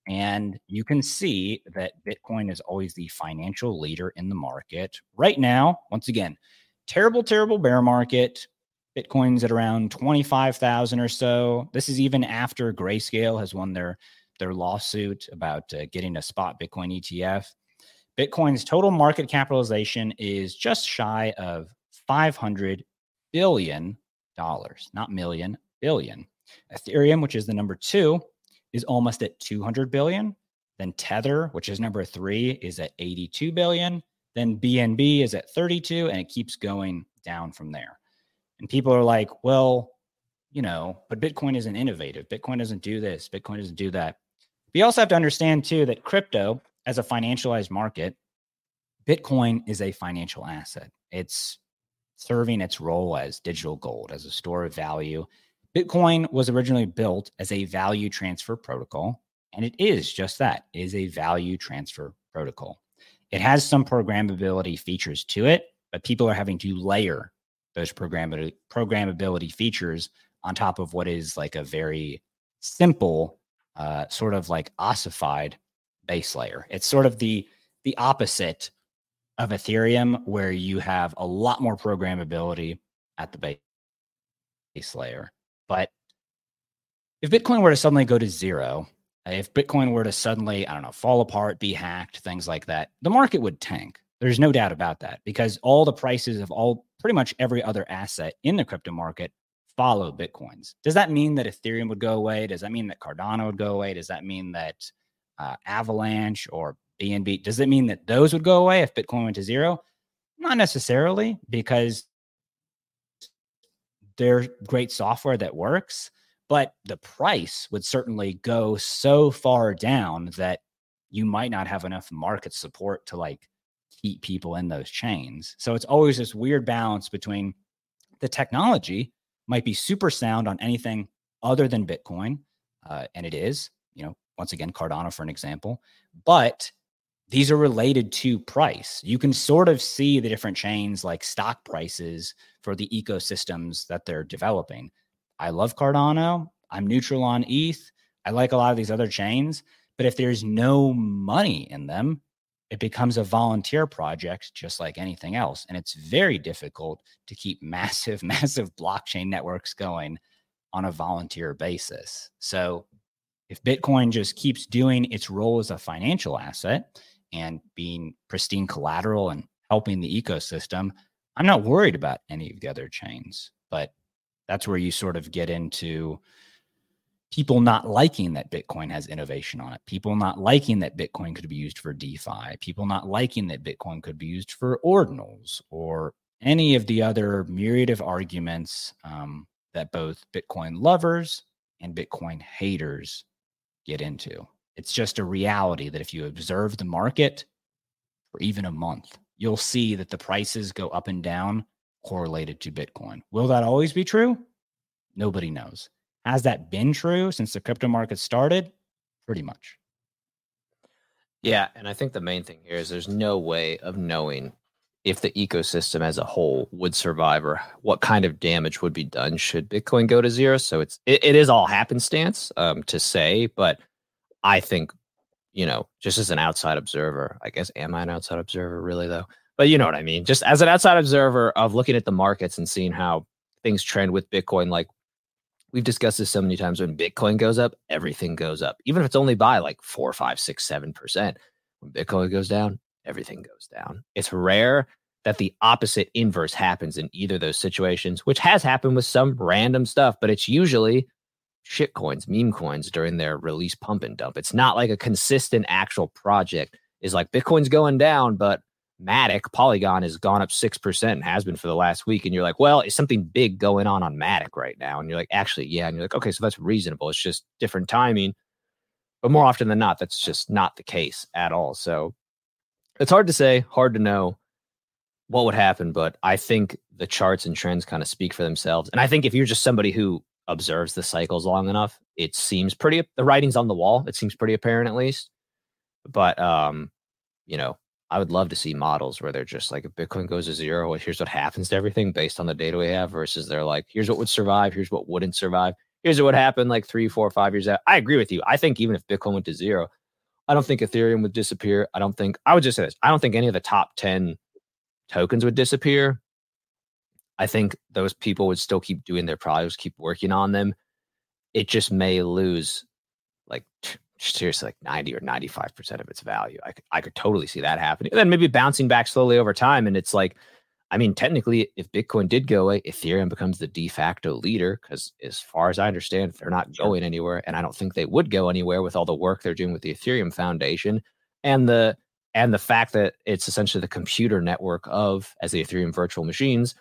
And you can see that Bitcoin is always the financial leader in the market. Right now, once again, terrible, terrible bear market. Bitcoin's at around 25,000 or so. This is even after Grayscale has won their their lawsuit about uh, getting a spot Bitcoin ETF. Bitcoin's total market capitalization is just shy of 500 billion dollars, not million, billion. Ethereum, which is the number 2, is almost at 200 billion. Then Tether, which is number 3, is at 82 billion. Then BNB is at 32 and it keeps going down from there. And people are like, well, you know, but Bitcoin isn't innovative. Bitcoin doesn't do this. Bitcoin doesn't do that. You also have to understand, too, that crypto, as a financialized market, Bitcoin is a financial asset. It's serving its role as digital gold, as a store of value. Bitcoin was originally built as a value transfer protocol, and it is just that is a value transfer protocol. It has some programmability features to it, but people are having to layer those programmability programmability features on top of what is like a very simple uh, sort of like ossified base layer. It's sort of the the opposite of Ethereum, where you have a lot more programmability at the base layer. But if Bitcoin were to suddenly go to zero, if Bitcoin were to suddenly, I don't know, fall apart, be hacked, things like that, the market would tank. There's no doubt about that because all the prices of all pretty much every other asset in the crypto market follow Bitcoins. Does that mean that Ethereum would go away? Does that mean that Cardano would go away? Does that mean that uh, Avalanche or BNB, does it mean that those would go away if Bitcoin went to zero? Not necessarily, because they're great software that works, but the price would certainly go so far down that you might not have enough market support to like keep people in those chains. So it's always this weird balance between the technology might be super sound on anything other than Bitcoin, uh, and it is. You know, once again, Cardano for an example, but these are related to price. You can sort of see the different chains like stock prices for the ecosystems that they're developing. I love Cardano. I'm neutral on ETH. I like a lot of these other chains, but if there's no money in them, it becomes a volunteer project just like anything else. And it's very difficult to keep massive, massive blockchain networks going on a volunteer basis. So If Bitcoin just keeps doing its role as a financial asset and being pristine collateral and helping the ecosystem, I'm not worried about any of the other chains. But that's where you sort of get into people not liking that Bitcoin has innovation on it, people not liking that Bitcoin could be used for DeFi, people not liking that Bitcoin could be used for ordinals or any of the other myriad of arguments um, that both Bitcoin lovers and Bitcoin haters get into. It's just a reality that if you observe the market for even a month, you'll see that the prices go up and down correlated to Bitcoin. Will that always be true? Nobody knows. Has that been true since the crypto market started? Pretty much. Yeah. And I think the main thing here is there's no way of knowing if the ecosystem as a whole would survive or what kind of damage would be done should Bitcoin go to zero. So it's it, it is all happenstance um, to say, but I think you know just as an outside observer, I guess am I an outside observer really though? But you know what I mean. Just as an outside observer of looking at the markets and seeing how things trend with Bitcoin, like we've discussed this so many times when Bitcoin goes up, everything goes up, even if it's only by like four, five, six, seven percent. When Bitcoin goes down, everything goes down. It's rare that the opposite inverse happens in either those situations, which has happened with some random stuff, but it's usually shit coins, meme coins during their release pump and dump. It's not like a consistent actual project is like Bitcoin's going down, but Matic Polygon has gone up 6% and has been for the last week. And you're like, well, is something big going on on Matic right now? And you're like, actually, yeah. And you're like, okay, so that's reasonable. It's just different timing. But more often than not, that's just not the case at all. So it's hard to say, hard to know what would happen. But I think the charts and trends kind of speak for themselves. And I think if you're just somebody who observes the cycles long enough, it seems pretty, the writing's on the wall. It seems pretty apparent at least. But, um, you know, I would love to see models where they're just like if Bitcoin goes to zero, here's what happens to everything based on the data we have, versus they're like, here's what would survive, here's what wouldn't survive, here's what would happen like three, four, five years out. I agree with you. I think even if Bitcoin went to zero, I don't think Ethereum would disappear. I don't think I would just say this. I don't think any of the top 10 tokens would disappear. I think those people would still keep doing their projects, keep working on them. It just may lose like seriously like 90 or 95% of its value. I could, I could totally see that happening. And then maybe bouncing back slowly over time. And it's like, I mean, technically, if Bitcoin did go away, Ethereum becomes the de facto leader because, as far as I understand, they're not going anywhere, and I don't think they would go anywhere with all the work they're doing with the Ethereum Foundation and the and the fact that it's essentially the computer network of as the Ethereum virtual machines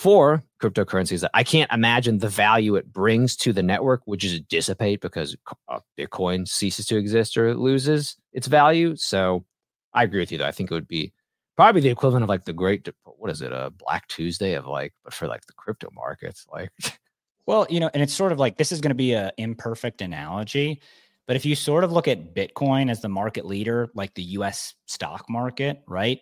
for cryptocurrencies that I can't imagine the value it brings to the network would just dissipate because uh, Bitcoin ceases to exist or loses its value. So I agree with you though. I think it would be probably the equivalent of like the great what is it a Black Tuesday of like but for like the crypto markets like. well, you know, and it's sort of like this is going to be an imperfect analogy, but if you sort of look at Bitcoin as the market leader, like the U.S. stock market, right?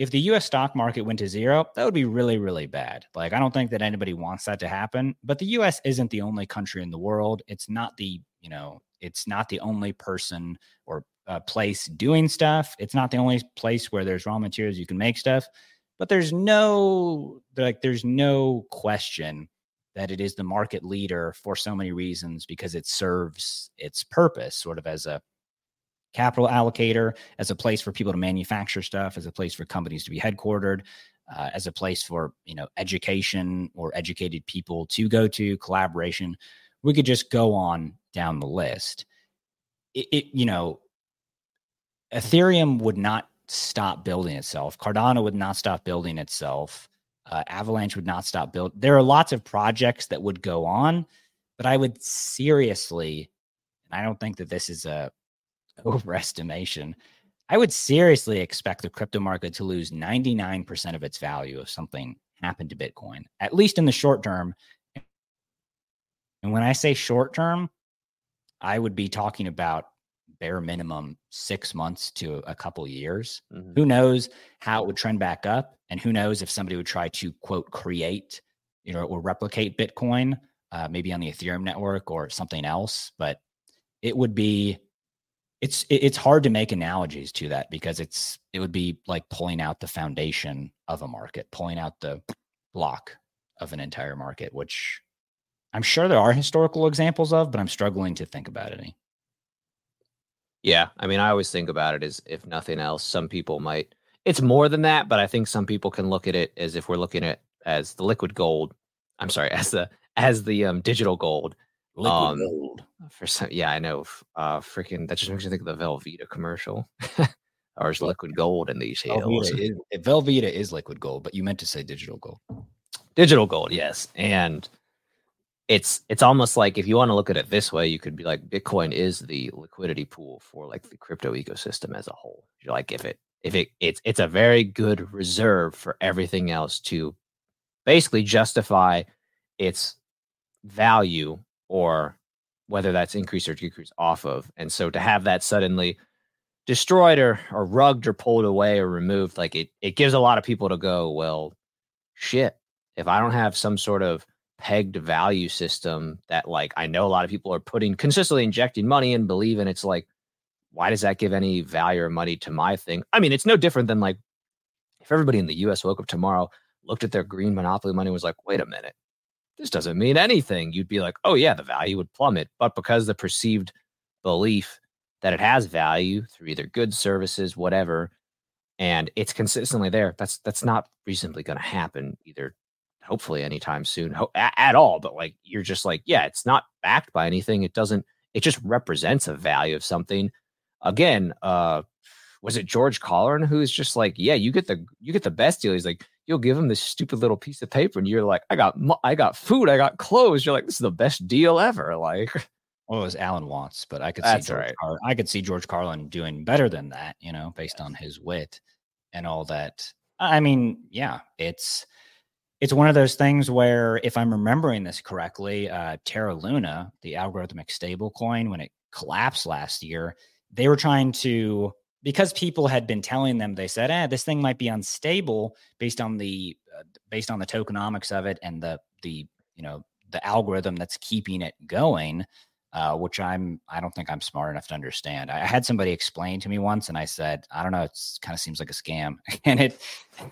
If the US stock market went to zero, that would be really, really bad. Like, I don't think that anybody wants that to happen. But the US isn't the only country in the world. It's not the, you know, it's not the only person or uh, place doing stuff. It's not the only place where there's raw materials you can make stuff. But there's no, like, there's no question that it is the market leader for so many reasons because it serves its purpose sort of as a capital allocator, as a place for people to manufacture stuff, as a place for companies to be headquartered, uh, as a place for you know education or educated people to go to, collaboration. We could just go on down the list. It, it you know, Ethereum would not stop building itself. Cardano would not stop building itself. Uh, Avalanche would not stop build. There are lots of projects that would go on, but I would seriously, and I don't think that this is a overestimation. I would seriously expect the crypto market to lose 99% of its value if something happened to Bitcoin, at least in the short term. And when I say short term, I would be talking about bare minimum six months to a couple years. Mm-hmm. Who knows how it would trend back up? And who knows if somebody would try to quote create, you know, or replicate Bitcoin, uh, maybe on the Ethereum network or something else. But it would be it's it's hard to make analogies to that because it's it would be like pulling out the foundation of a market pulling out the block of an entire market which i'm sure there are historical examples of but i'm struggling to think about any Yeah, I mean, I always think about it as if nothing else, some people might. It's more than that, but I think some people can look at it as if we're looking at as the liquid gold. I'm sorry, as the as the um, digital gold. Liquid Um, gold. For some, yeah, I know. Uh, freaking, that just makes me think of the Velveeta commercial. or is liquid gold in these hills? Velveeta is, eh, Velveeta is liquid gold, but you meant to say digital gold. digital gold yes and it's it's almost like if you want to look at it this way you could be like bitcoin is the liquidity pool for like the crypto ecosystem as a whole you're like if it if it it's it's a very good reserve for everything else to basically justify its value or whether that's increased or decreased off of and so to have that suddenly destroyed or, or rugged or pulled away or removed like it it gives a lot of people to go well shit if I don't have some sort of pegged value system that like I know a lot of people are putting consistently injecting money and believe in it's like why does that give any value or money to my thing? I mean, it's no different than like if everybody in the US woke up tomorrow, looked at their green monopoly money was like, wait a minute, this doesn't mean anything. You'd be like, oh yeah, the value would plummet. But because the perceived belief that it has value through either goods, services, whatever, and it's consistently there, that's that's not reasonably going to happen either hopefully anytime soon ho- a- at all but like you're just like yeah it's not backed by anything it doesn't it just represents a value of something again uh was it george Carlin who's just like yeah you get the you get the best deal he's like you'll give him this stupid little piece of paper and you're like i got i got food i got clothes you're like this is the best deal ever like Well, it was Alan Watts, but I could That's see George right. Car- I could see George Carlin doing better than that, you know, based on his wit and all that. I mean, yeah, it's it's one of those things where if I'm remembering this correctly, uh Terra Luna, the algorithmic stable coin, when it collapsed last year, they were trying to because people had been telling them they said, "eh, this thing might be unstable based on the uh, based on the tokenomics of it and the the you know the algorithm that's keeping it going." uh, which I'm I don't think I'm smart enough to understand. I I had somebody explain to me once, and I said, I don't know, it's kind of seems like a scam, and it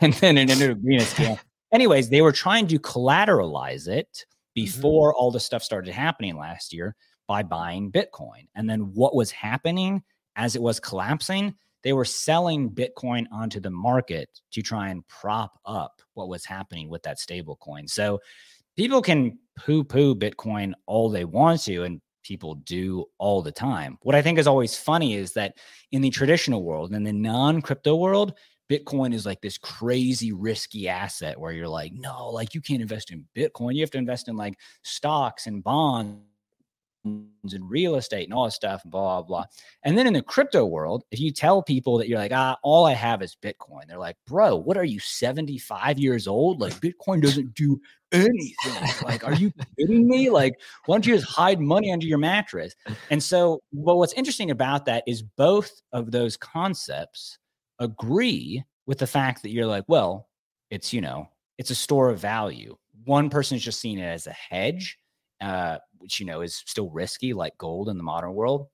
and then it ended up being a scam. Anyways, they were trying to collateralize it before all the stuff started happening last year by buying Bitcoin, and then what was happening as it was collapsing. They were selling Bitcoin onto the market to try and prop up what was happening with that stable coin. So people can poo poo Bitcoin all they want to, and people do all the time. What I think is always funny is that in the traditional world, in the non crypto world, Bitcoin is like this crazy risky asset where you're like, no, like you can't invest in Bitcoin. You have to invest in like stocks and bonds and real estate and all this stuff and blah, blah, blah. And then in the crypto world, if you tell people that you're like, ah, all I have is Bitcoin, they're like, bro, what are you, 75 years old? Like Bitcoin doesn't do anything. Like, are you kidding me? Like, why don't you just hide money under your mattress? And so, well, what's interesting about that is both of those concepts agree with the fact that you're like, well, it's, you know, it's a store of value. One person is just seeing it as a hedge, uh, which, you know, is still risky, like gold in the modern world.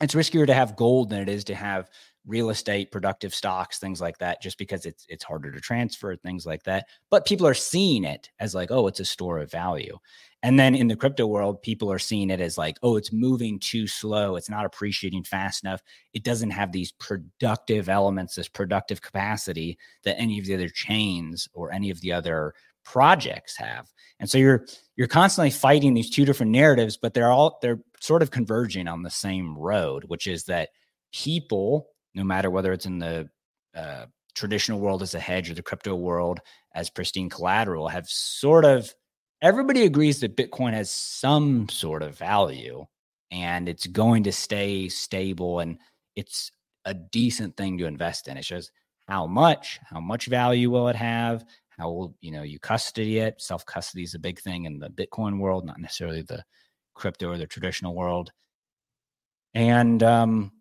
It's riskier to have gold than it is to have real estate, productive stocks, things like that, just because it's it's harder to transfer, things like that. But people are seeing it as like, oh, it's a store of value. And then in the crypto world, people are seeing it as like, oh, it's moving too slow. It's not appreciating fast enough. It doesn't have these productive elements, this productive capacity that any of the other chains or any of the other projects have. And so you're you're constantly fighting these two different narratives, but they're all they're sort of converging on the same road, which is that people, no matter whether it's in the uh, traditional world as a hedge or the crypto world as pristine collateral, have sort of everybody agrees that Bitcoin has some sort of value and it's going to stay stable and it's a decent thing to invest in. It's just how much, how much value will it have? How old you know you custody it? Self custody is a big thing in the Bitcoin world, not necessarily the crypto or the traditional world. And um,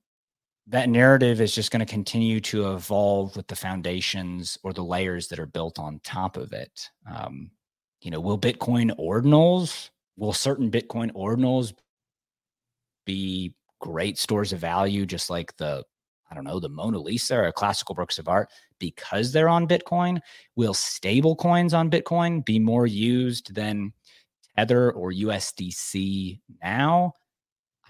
that narrative is just going to continue to evolve with the foundations or the layers that are built on top of it. Um, you know, will Bitcoin ordinals, will certain Bitcoin ordinals be great stores of value, just like the, I don't know, the Mona Lisa or classical works of art because they're on Bitcoin? Will stable coins on Bitcoin be more used than Tether or USDC now?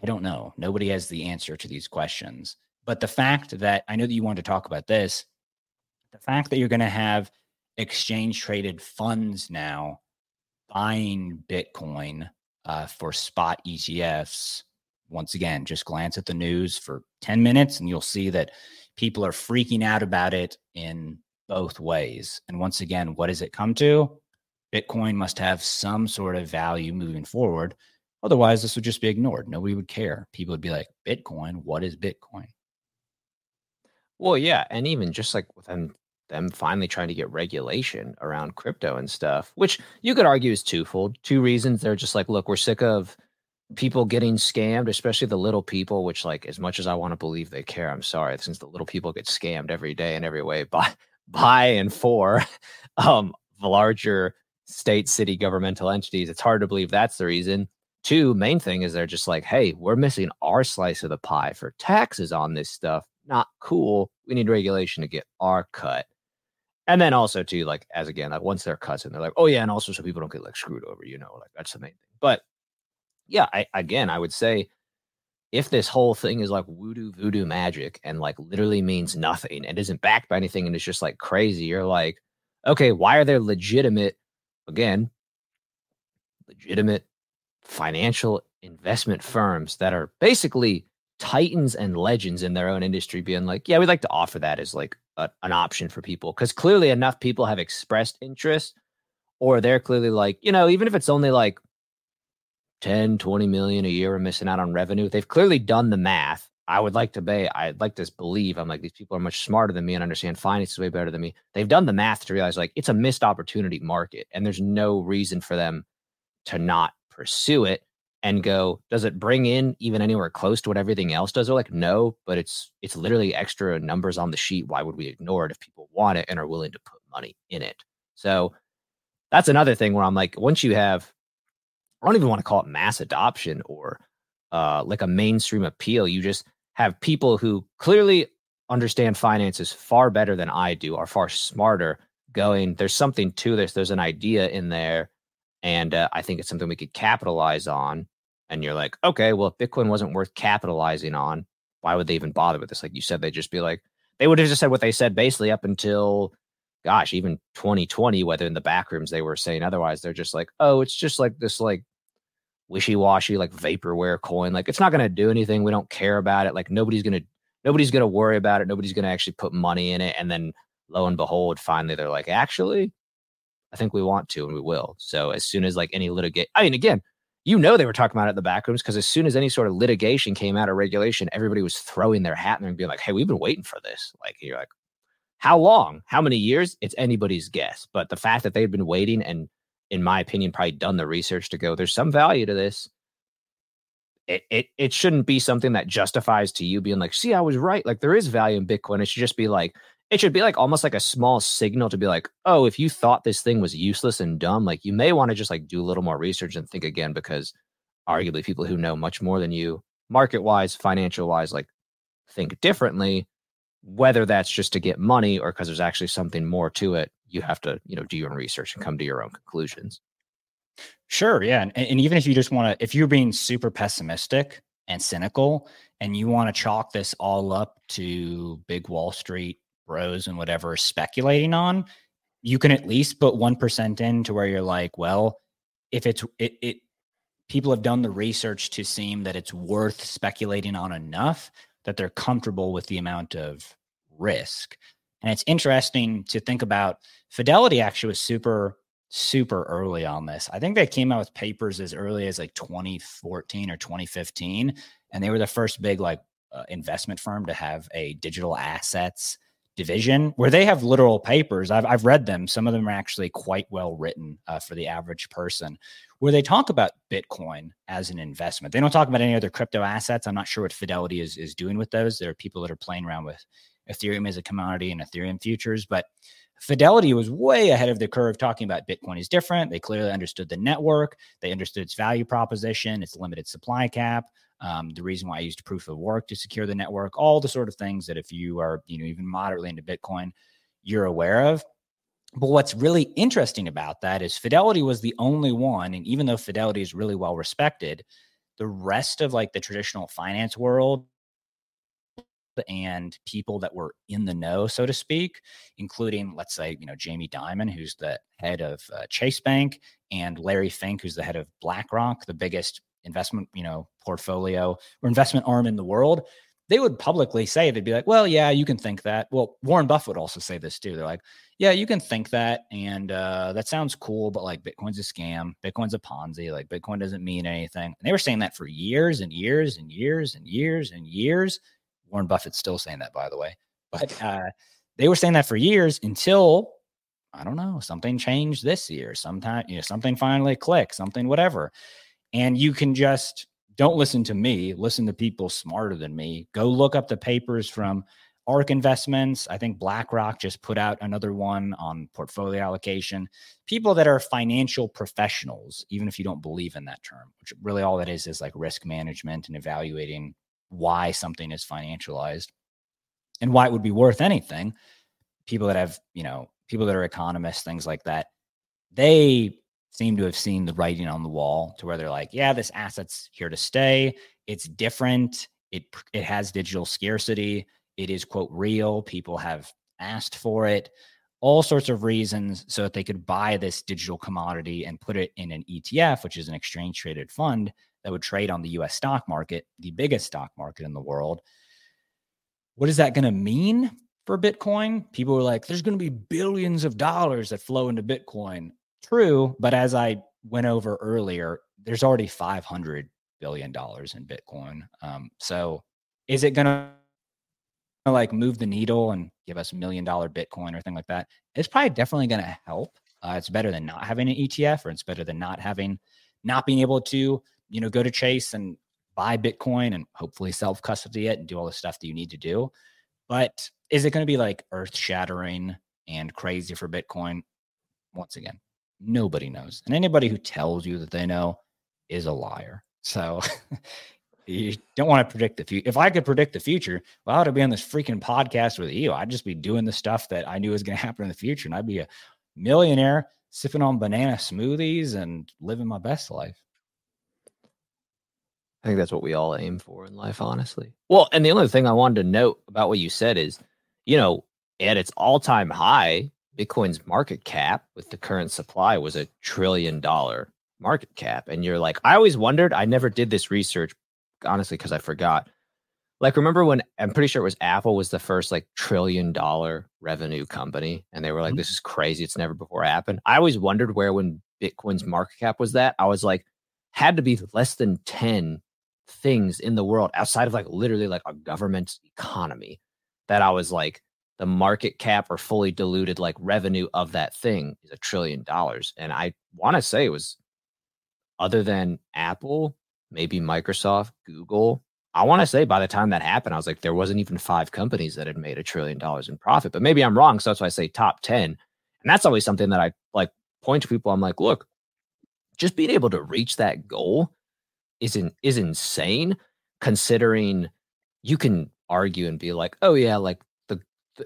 I don't know. Nobody has the answer to these questions. But the fact that I know that you wanted to talk about this, the fact that you're going to have exchange traded funds now buying Bitcoin uh, for spot ETFs. Once again, just glance at the news for 10 minutes and you'll see that people are freaking out about it in both ways. And once again, what does it come to? Bitcoin must have some sort of value moving forward. Otherwise, this would just be ignored. Nobody would care. People would be like, Bitcoin, what is Bitcoin? Well, yeah. And even just like with them, them finally trying to get regulation around crypto and stuff, which you could argue is twofold. Two reasons. They're just like, look, we're sick of people getting scammed, especially the little people, which like as much as I want to believe they care, I'm sorry, since the little people get scammed every day in every way by by and for um larger state, city, governmental entities, it's hard to believe that's the reason. Two, main thing is they're just like, hey, we're missing our slice of the pie for taxes on this stuff. Not cool. We need regulation to get our cut. And then also too, like as again, like once they're cuts and they're like, oh yeah, and also so people don't get like screwed over, you know, like that's the main thing. But yeah, I again I would say if this whole thing is like voodoo voodoo magic and like literally means nothing and isn't backed by anything and it's just like crazy, you're like, okay, why are there legitimate again, legitimate financial investment firms that are basically titans and legends in their own industry being like, yeah, we'd like to offer that as like a, an option for people because clearly enough people have expressed interest or they're clearly like, you know, even if it's only like 10, 20 million a year we're missing out on revenue, they've clearly done the math. I would like to be, I'd like to believe I'm like, these people are much smarter than me and understand finance way better than me. They've done the math to realize like it's a missed opportunity market and there's no reason for them to not pursue it and go, does it bring in even anywhere close to what everything else does? They're like, no, but it's it's literally extra numbers on the sheet. Why would we ignore it if people want it and are willing to put money in it? So that's another thing where I'm like, once you have, I don't even want to call it mass adoption or uh, like a mainstream appeal. You just have people who clearly understand finances far better than I do, are far smarter. Going, there's something to this. There's an idea in there and uh, I think it's something we could capitalize on. And you're like, okay, well, if Bitcoin wasn't worth capitalizing on, why would they even bother with this? Like you said, they'd just be like, they would have just said what they said basically up until, gosh, even 2020, whether in the back rooms they were saying otherwise. They're just like, oh, it's just like this, like, wishy washy, like vaporware coin. Like, it's not going to do anything. We don't care about it. Like, nobody's going to, nobody's going to worry about it. Nobody's going to actually put money in it. And then lo and behold, finally, they're like, actually, I think we want to and we will. So as soon as like any litigate, I mean, again, you know they were talking about it in the back rooms because as soon as any sort of litigation came out of regulation, everybody was throwing their hat in there and being like, "Hey, we've been waiting for this." Like you're like, how long? How many years? It's anybody's guess. But the fact that they've been waiting and, in my opinion, probably done the research to go, there's some value to this. It, it it shouldn't be something that justifies to you being like, see, I was right. Like there is value in Bitcoin. It should just be like, it should be like almost like a small signal to be like, oh, if you thought this thing was useless and dumb, like you may want to just like do a little more research and think again because arguably people who know much more than you, market wise, financial wise, like think differently. Whether that's just to get money or because there's actually something more to it, you have to, you know, do your own research and come to your own conclusions. Sure. Yeah. And, and even if you just want to, if you're being super pessimistic and cynical and you want to chalk this all up to big Wall Street bros and whatever speculating on, you can at least put 1% in to where you're like, well, if it's, it, it, people have done the research to seem that it's worth speculating on enough that they're comfortable with the amount of risk. And it's interesting to think about Fidelity actually was super, super early on this. I think they came out with papers as early as like 2014 or 2015. And they were the first big like uh, investment firm to have a digital assets division where they have literal papers. I've, I've read them. Some of them are actually quite well written uh, for the average person, where they talk about Bitcoin as an investment. They don't talk about any other crypto assets. I'm not sure what Fidelity is, is doing with those. There are people that are playing around with Ethereum as a commodity and Ethereum futures, but Fidelity was way ahead of the curve talking about Bitcoin is different. They clearly understood the network, they understood its value proposition, its limited supply cap, um, the reason why I used proof of work to secure the network, all the sort of things that if you are, you know, even moderately into Bitcoin, you're aware of. But what's really interesting about that is Fidelity was the only one, and even though Fidelity is really well respected, the rest of like the traditional finance world and people that were in the know, so to speak, including, let's say, you know, Jamie Dimon, who's the head of uh, Chase Bank, and Larry Fink, who's the head of BlackRock, the biggest investment, you know, portfolio or investment arm in the world. They would publicly say they'd be like, "Well, yeah, you can think that." Well, Warren Buffett would also say this too. They're like, "Yeah, you can think that, and uh, that sounds cool, but like Bitcoin's a scam. Bitcoin's a Ponzi. Like Bitcoin doesn't mean anything." And they were saying that for years and years and years and years and years Warren Buffett's still saying that, by the way. But uh, they were saying that for years until I don't know something changed this year. Sometime you know something finally clicked, something whatever, and you can just don't listen to me. Listen to people smarter than me. Go look up the papers from ARK Investments. I think BlackRock just put out another one on portfolio allocation. People that are financial professionals, even if you don't believe in that term, which really all that is is like risk management and evaluating why something is financialized and why it would be worth anything. People that have, you know, people that are economists, things like that, they seem to have seen the writing on the wall to where they're like, yeah, this asset's here to stay. It's different. It it has digital scarcity. It is quote real. People have asked for it. All sorts of reasons so that they could buy this digital commodity and put it in an ETF, which is an exchange traded fund, that would trade on the US stock market, the biggest stock market in the world. What is that going to mean for Bitcoin? People were like, there's going to be billions of dollars that flow into Bitcoin. True. But as I went over earlier, there's already $500 billion in Bitcoin. Um, so is it going to like move the needle and give us a million dollar Bitcoin or thing like that? It's probably definitely going to help. Uh, it's better than not having an ETF or it's better than not having, not being able to you know, go to Chase and buy Bitcoin and hopefully self custody it and do all the stuff that you need to do. But is it going to be like earth shattering and crazy for Bitcoin? Once again, nobody knows. And anybody who tells you that they know is a liar. So you don't want to predict the future. If I could predict the future, well, I'd be on this freaking podcast with you. I'd just be doing the stuff that I knew was going to happen in the future. And I'd be a millionaire sipping on banana smoothies and living my best life. I think that's what we all aim for in life, honestly. Well, and the only thing I wanted to note about what you said is, you know, at its all time high, Bitcoin's market cap with the current supply was a trillion dollar market cap. And you're like, I always wondered, I never did this research, honestly, because I forgot. Like, remember when I'm pretty sure it was Apple was the first like trillion dollar revenue company, and they were like, mm-hmm. this is crazy. It's never before happened. I always wondered where when Bitcoin's market cap was that. I was like, had to be less than 10 things in the world outside of like literally like a government economy that I was like the market cap or fully diluted like revenue of that thing is a trillion dollars. And I want to say it was other than Apple, maybe Microsoft, Google. I want to say by the time that happened, I was like, there wasn't even five companies that had made a trillion dollars in profit. But maybe I'm wrong. So that's why I say top 10. And that's always something that I like point to people. I'm like, look, just being able to reach that goal is in, is insane considering you can argue and be like, oh yeah, like the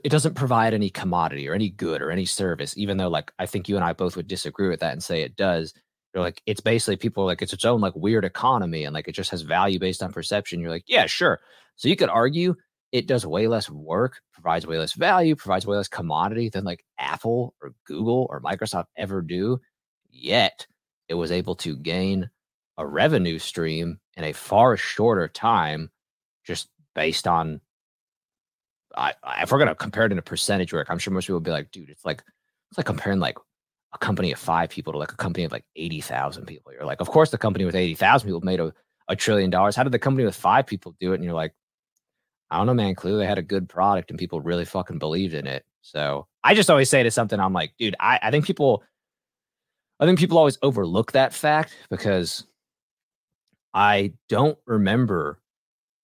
it doesn't provide any commodity or any good or any service, even though like I think you and I both would disagree with that and say it does. You're like, it's basically people like it's its own like weird economy and like it just has value based on perception. You're like, yeah, sure. So you could argue it does way less work, provides way less value, provides way less commodity than like Apple or Google or Microsoft ever do. Yet it was able to gain a revenue stream in a far shorter time, just based on. I, if we're gonna compare it in a percentage work, I'm sure most people will be like, dude, it's like it's like comparing like a company of five people to like a company of like eighty thousand people. You're like, of course, the company with eighty thousand people made a, a trillion dollars. How did the company with five people do it? And you're like, I don't know, man. Clearly, they had a good product and people really fucking believed in it. So I just always say to something, I'm like, dude, I, I think people, I think people always overlook that fact because I don't remember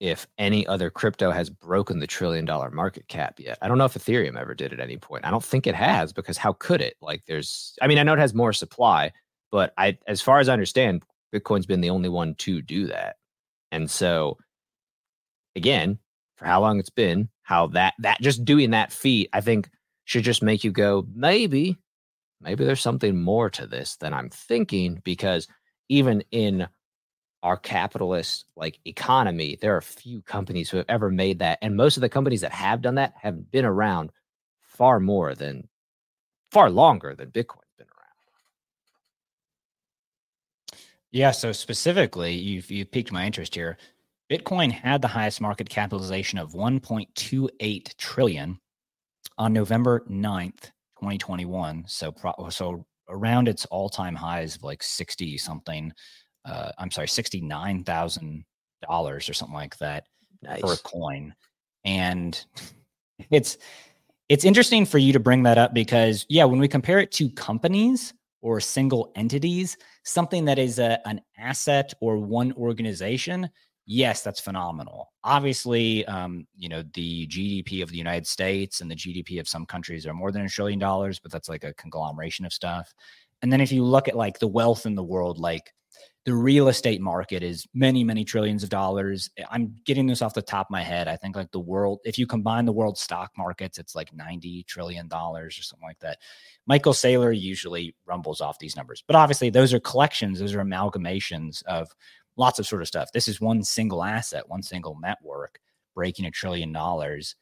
if any other crypto has broken the trillion dollar market cap yet. I don't know if Ethereum ever did at any point. I don't think it has because how could it? Like there's I mean, I know it has more supply, but I as far as I understand, Bitcoin's been the only one to do that. And so again, for how long it's been, how that that just doing that feat, I think should just make you go, maybe, maybe there's something more to this than I'm thinking because even in our capitalist like economy, there are few companies who have ever made that. And most of the companies that have done that have been around far more than far longer than Bitcoin's been around. Yeah. So specifically, you've you piqued my interest here. Bitcoin had the highest market capitalization of 1.28 trillion on November 9th, 2021. So pro- so around its all-time highs of like 60 something uh, I'm sorry, sixty nine thousand dollars or something like that nice. for a coin, and it's it's interesting for you to bring that up because yeah, when we compare it to companies or single entities, something that is a, an asset or one organization, yes, that's phenomenal. Obviously, um, you know, the GDP of the United States and the GDP of some countries are more than a trillion dollars, but that's like a conglomeration of stuff. And then if you look at like the wealth in the world, like the real estate market is many many trillions of dollars. I'm getting this off the top of my head. I think like the world if you combine the world stock markets it's like 90 trillion dollars or something like that. Michael saylor usually rumbles off these numbers but obviously those are collections those are amalgamations of lots of sort of stuff. This is one single asset one single network breaking a trillion dollars.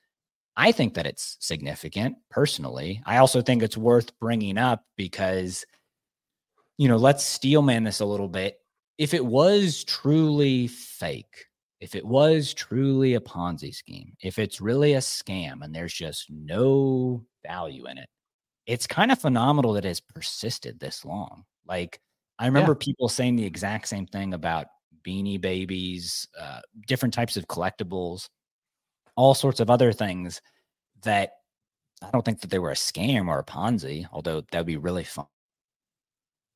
I think that it's significant personally. I also think it's worth bringing up because you know let's steelman this a little bit if it was truly fake, if it was truly a Ponzi scheme, if it's really a scam and there's just no value in it, it's kind of phenomenal that it's persisted this long. Like, I remember yeah. people saying the exact same thing about beanie babies, uh, different types of collectibles, all sorts of other things that I don't think that they were a scam or a Ponzi, although that would be really fun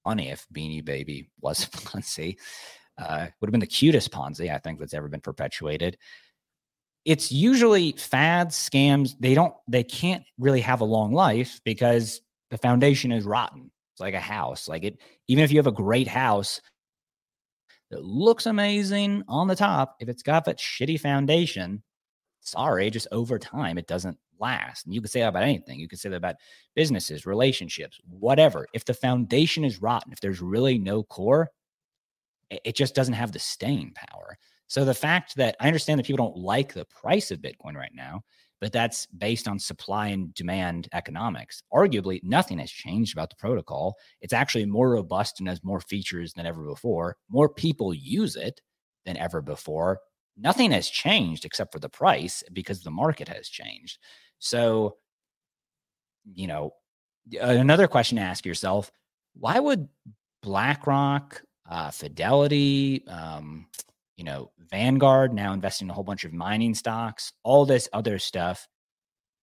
funny if Beanie Baby was Ponzi. Uh, would have been the cutest Ponzi I think that's ever been perpetuated. It's usually fads, scams. They don't, they can't really have a long life because the foundation is rotten. It's like a house. Like it, even if you have a great house that looks amazing on the top, if it's got that shitty foundation, sorry, just over time, it doesn't last. And you can say that about anything. You can say that about businesses, relationships, whatever. If the foundation is rotten, if there's really no core, it just doesn't have the staying power. So the fact that I understand that people don't like the price of Bitcoin right now, but that's based on supply and demand economics. Arguably, nothing has changed about the protocol. It's actually more robust and has more features than ever before. More people use it than ever before. Nothing has changed except for the price because the market has changed. So, you know, another question to ask yourself why would BlackRock, uh, Fidelity, um, you know, Vanguard now investing in a whole bunch of mining stocks, all this other stuff.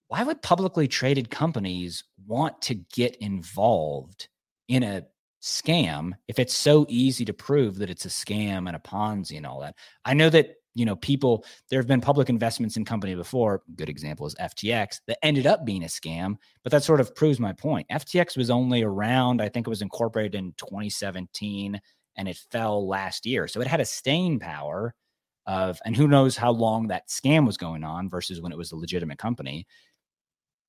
Why would publicly traded companies want to get involved in a scam if it's so easy to prove that it's a scam and a Ponzi and all that? I know that you know, people, there have been public investments in company before. Good example is FTX that ended up being a scam, but that sort of proves my point. FTX was only around, I think it was incorporated in 2017 and it fell last year. So it had a staying power of, and who knows how long that scam was going on versus when it was a legitimate company.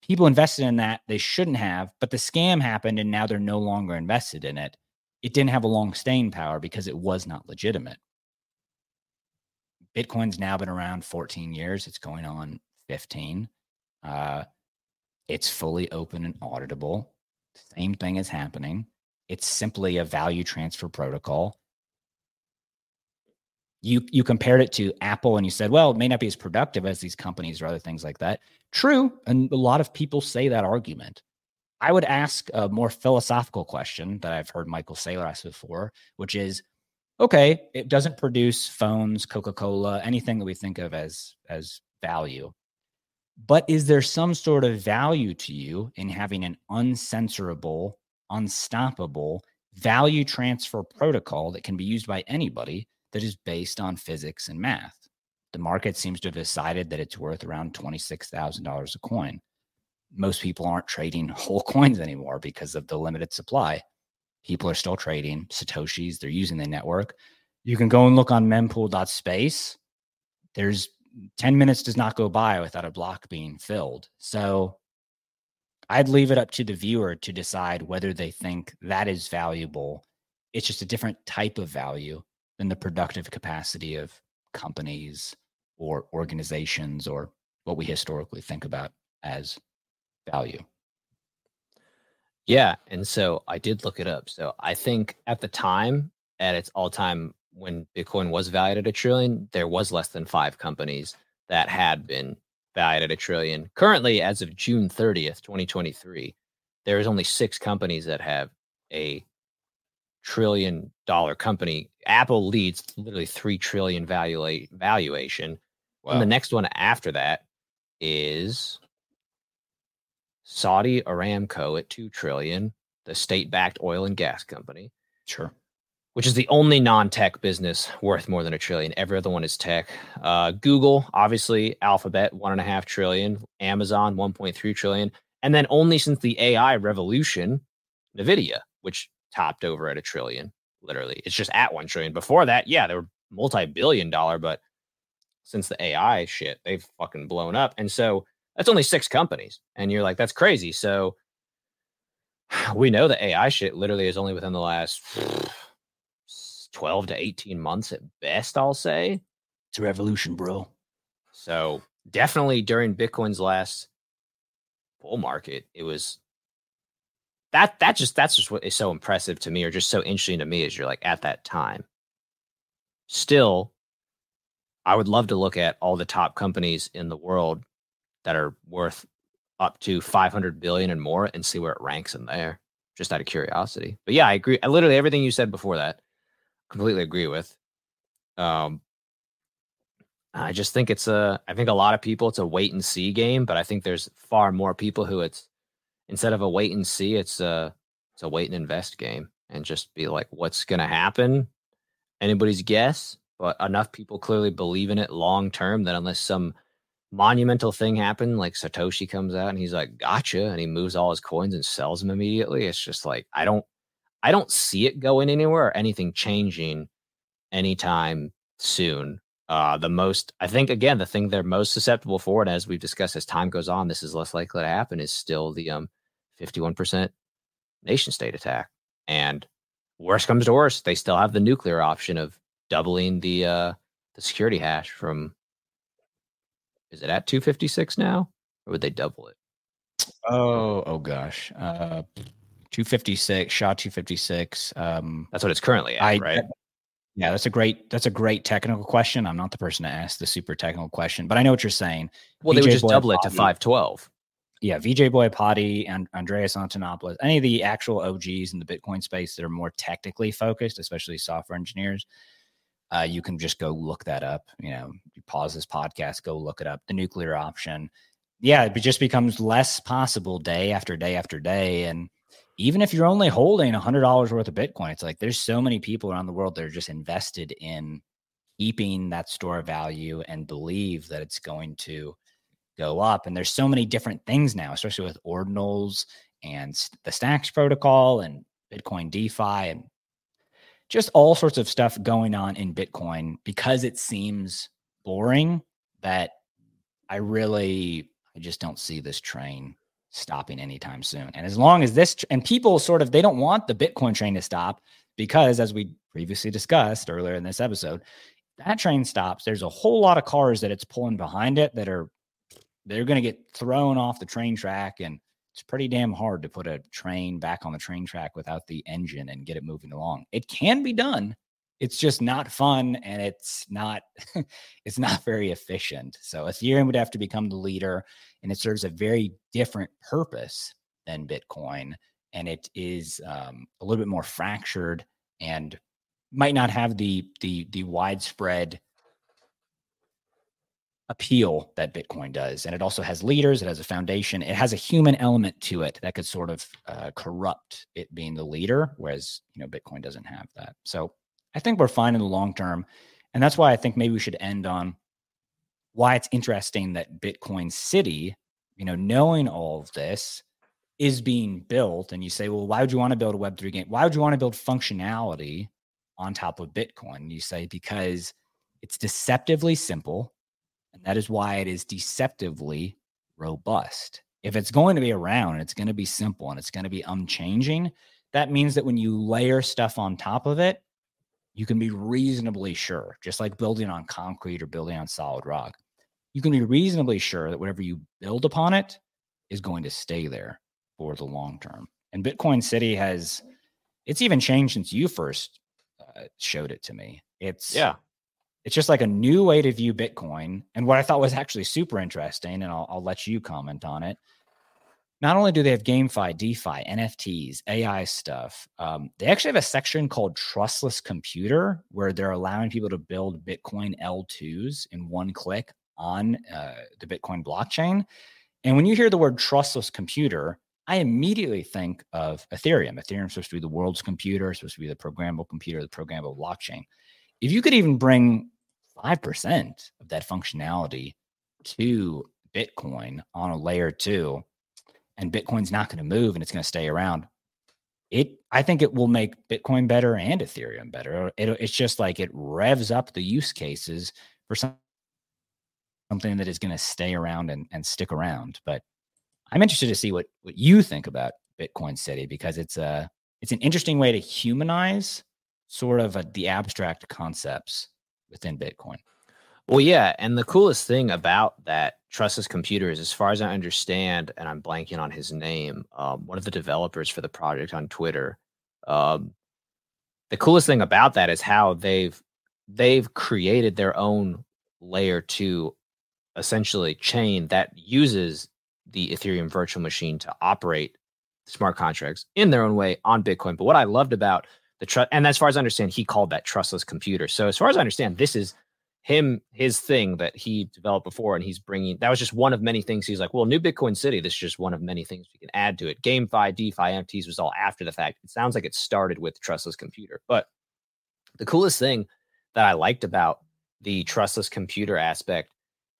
People invested in that they shouldn't have, but the scam happened and now they're no longer invested in it. It didn't have a long staying power because it was not legitimate. Bitcoin's now been around 14 years. It's going on 15. Uh, it's fully open and auditable. Same thing is happening. It's simply a value transfer protocol. You you compared it to Apple and you said, well, it may not be as productive as these companies or other things like that. True, and a lot of people say that argument. I would ask a more philosophical question that I've heard Michael Saylor ask before, which is okay, it doesn't produce phones, Coca-Cola, anything that we think of as as value. But is there some sort of value to you in having an uncensorable, unstoppable value transfer protocol that can be used by anybody that is based on physics and math? The market seems to have decided that it's worth around $26,000 a coin. Most people aren't trading whole coins anymore because of the limited supply people are still trading satoshis they're using the network. You can go and look on mempool.space there's 10 minutes does not go by without a block being filled. So i'd leave it up to the viewer to decide whether they think that is valuable. It's just a different type of value than the productive capacity of companies or organizations or what we historically think about as value. Yeah. And so I did look it up. So I think at the time, at its all time when Bitcoin was valued at a trillion, there was less than five companies that had been valued at a trillion. Currently, as of June 30th, 2023, there is only six companies that have a trillion dollar company. Apple leads literally three trillion valua- valuation. Wow. And the next one after that is Saudi Aramco at 2 trillion, the state-backed oil and gas company. Sure. Which is the only non-tech business worth more than a trillion. Every other one is tech. Uh, Google, obviously, Alphabet, one and a half trillion. Amazon, 1.3 trillion. And then only since the AI revolution, Nvidia, which topped over at a trillion, literally. It's just at one trillion. Before that, yeah, they were multi-billion dollar, but since the AI shit, they've fucking blown up. And so that's only six companies. And you're like, that's crazy. So we know the AI shit literally is only within the last 12 to 18 months at best, I'll say. It's a revolution, bro. So definitely during Bitcoin's last bull market, it was that that just that's just what is so impressive to me or just so interesting to me is you're like at that time. Still, I would love to look at all the top companies in the world that are worth up to 500 billion and more and see where it ranks in there just out of curiosity. But yeah, I agree. Literally everything you said before that completely agree with. Um I just think it's a I think a lot of people it's a wait and see game, but I think there's far more people who it's instead of a wait and see, it's a it's a wait and invest game and just be like what's to happen anybody's guess but enough people clearly believe in it long term that unless some monumental thing happened, like Satoshi comes out and he's like, "Gotcha," and he moves all his coins and sells them immediately. It's just like I don't, I don't see it going anywhere or anything changing anytime soon. Uh, the most, I think, again, the thing they're most susceptible for, and as we've discussed, as time goes on, this is less likely to happen. Is still the um, fifty-one percent nation state attack, and worst comes to worst, they still have the nuclear option of doubling the uh, the security hash from is it at 256 now or would they double it? Oh oh gosh uh 256 SHA 256 um that's what it's currently at I, right? yeah that's a great that's a great technical question. I'm not the person to ask the super technical question but i know what you're saying. Well VJ they would just Boy double it to 512 yeah, Vijay Boyapati and Andreas Antonopoulos, any of the actual OGs in the Bitcoin space that are more technically focused, especially software engineers, uh, you can just go look that up. You know, you pause this podcast, go look it up. The nuclear option. Yeah, it just becomes less possible day after day after day. And even if you're only holding $100 worth of Bitcoin, it's like there's so many people around the world that are just invested in keeping that store of value and believe that it's going to go up. And there's so many different things now, especially with ordinals and the Stacks protocol and Bitcoin DeFi and just all sorts of stuff going on in Bitcoin because it seems boring that I really I just don't see this train stopping anytime soon. And as long as this and people sort of they don't want the Bitcoin train to stop because as we previously discussed earlier in this episode, that train stops, there's a whole lot of cars that it's pulling behind it that are they're going to get thrown off the train track and it's pretty damn hard to put a train back on the train track without the engine and get it moving along. It can be done. It's just not fun and it's not it's not very efficient. So Ethereum would have to become the leader and it serves a very different purpose than Bitcoin and it is um, a little bit more fractured and might not have the the the widespread appeal that Bitcoin does. And it also has leaders, it has a foundation, it has a human element to it that could sort of uh, corrupt it being the leader, whereas, you know, Bitcoin doesn't have that. So I think we're fine in the long term. And that's why I think maybe we should end on why it's interesting that Bitcoin City, you know, knowing all of this is being built. And you say, well, why would you want to build a Web3 game? Why would you want to build functionality on top of Bitcoin? You say, because it's deceptively simple and that is why it is deceptively robust. If it's going to be around, it's going to be simple and it's going to be unchanging. That means that when you layer stuff on top of it, you can be reasonably sure, just like building on concrete or building on solid rock, you can be reasonably sure that whatever you build upon it is going to stay there for the long term. And Bitcoin City has, it's even changed since you first uh, showed it to me. It's, Yeah. It's just like a new way to view Bitcoin. And what I thought was actually super interesting, and I'll, I'll let you comment on it. Not only do they have GameFi, DeFi, NFTs, AI stuff, um, they actually have a section called Trustless Computer where they're allowing people to build Bitcoin L2s in one click on uh, the Bitcoin blockchain. And when you hear the word trustless computer, I immediately think of Ethereum. Ethereum is supposed to be the world's computer, supposed to be the programmable computer, the programmable blockchain. If you could even bring 5% of that functionality to Bitcoin on a layer two, and Bitcoin's not going to move and it's going to stay around, it I think it will make Bitcoin better and Ethereum better. It, it's just like it revs up the use cases for some, something that is going to stay around and, and stick around. But I'm interested to see what what you think about Bitcoin City because it's a it's an interesting way to humanize sort of a, the abstract concepts within Bitcoin. Well, yeah, and the coolest thing about that trustless computers, as far as I understand, and I'm blanking on his name, um, one of the developers for the project on Twitter. Um, the coolest thing about that is how they've they've created their own layer two, essentially chain that uses the Ethereum virtual machine to operate smart contracts in their own way on Bitcoin. But what I loved about the trust, and as far as I understand, he called that trustless computer. So as far as I understand, this is him his thing that he developed before and he's bringing that was just one of many things. He's like well new bitcoin city this is just one of many things we can add to it. Gamefi defi nfts was all after the fact. It sounds like it started with trustless computer. But the coolest thing that i liked about the trustless computer aspect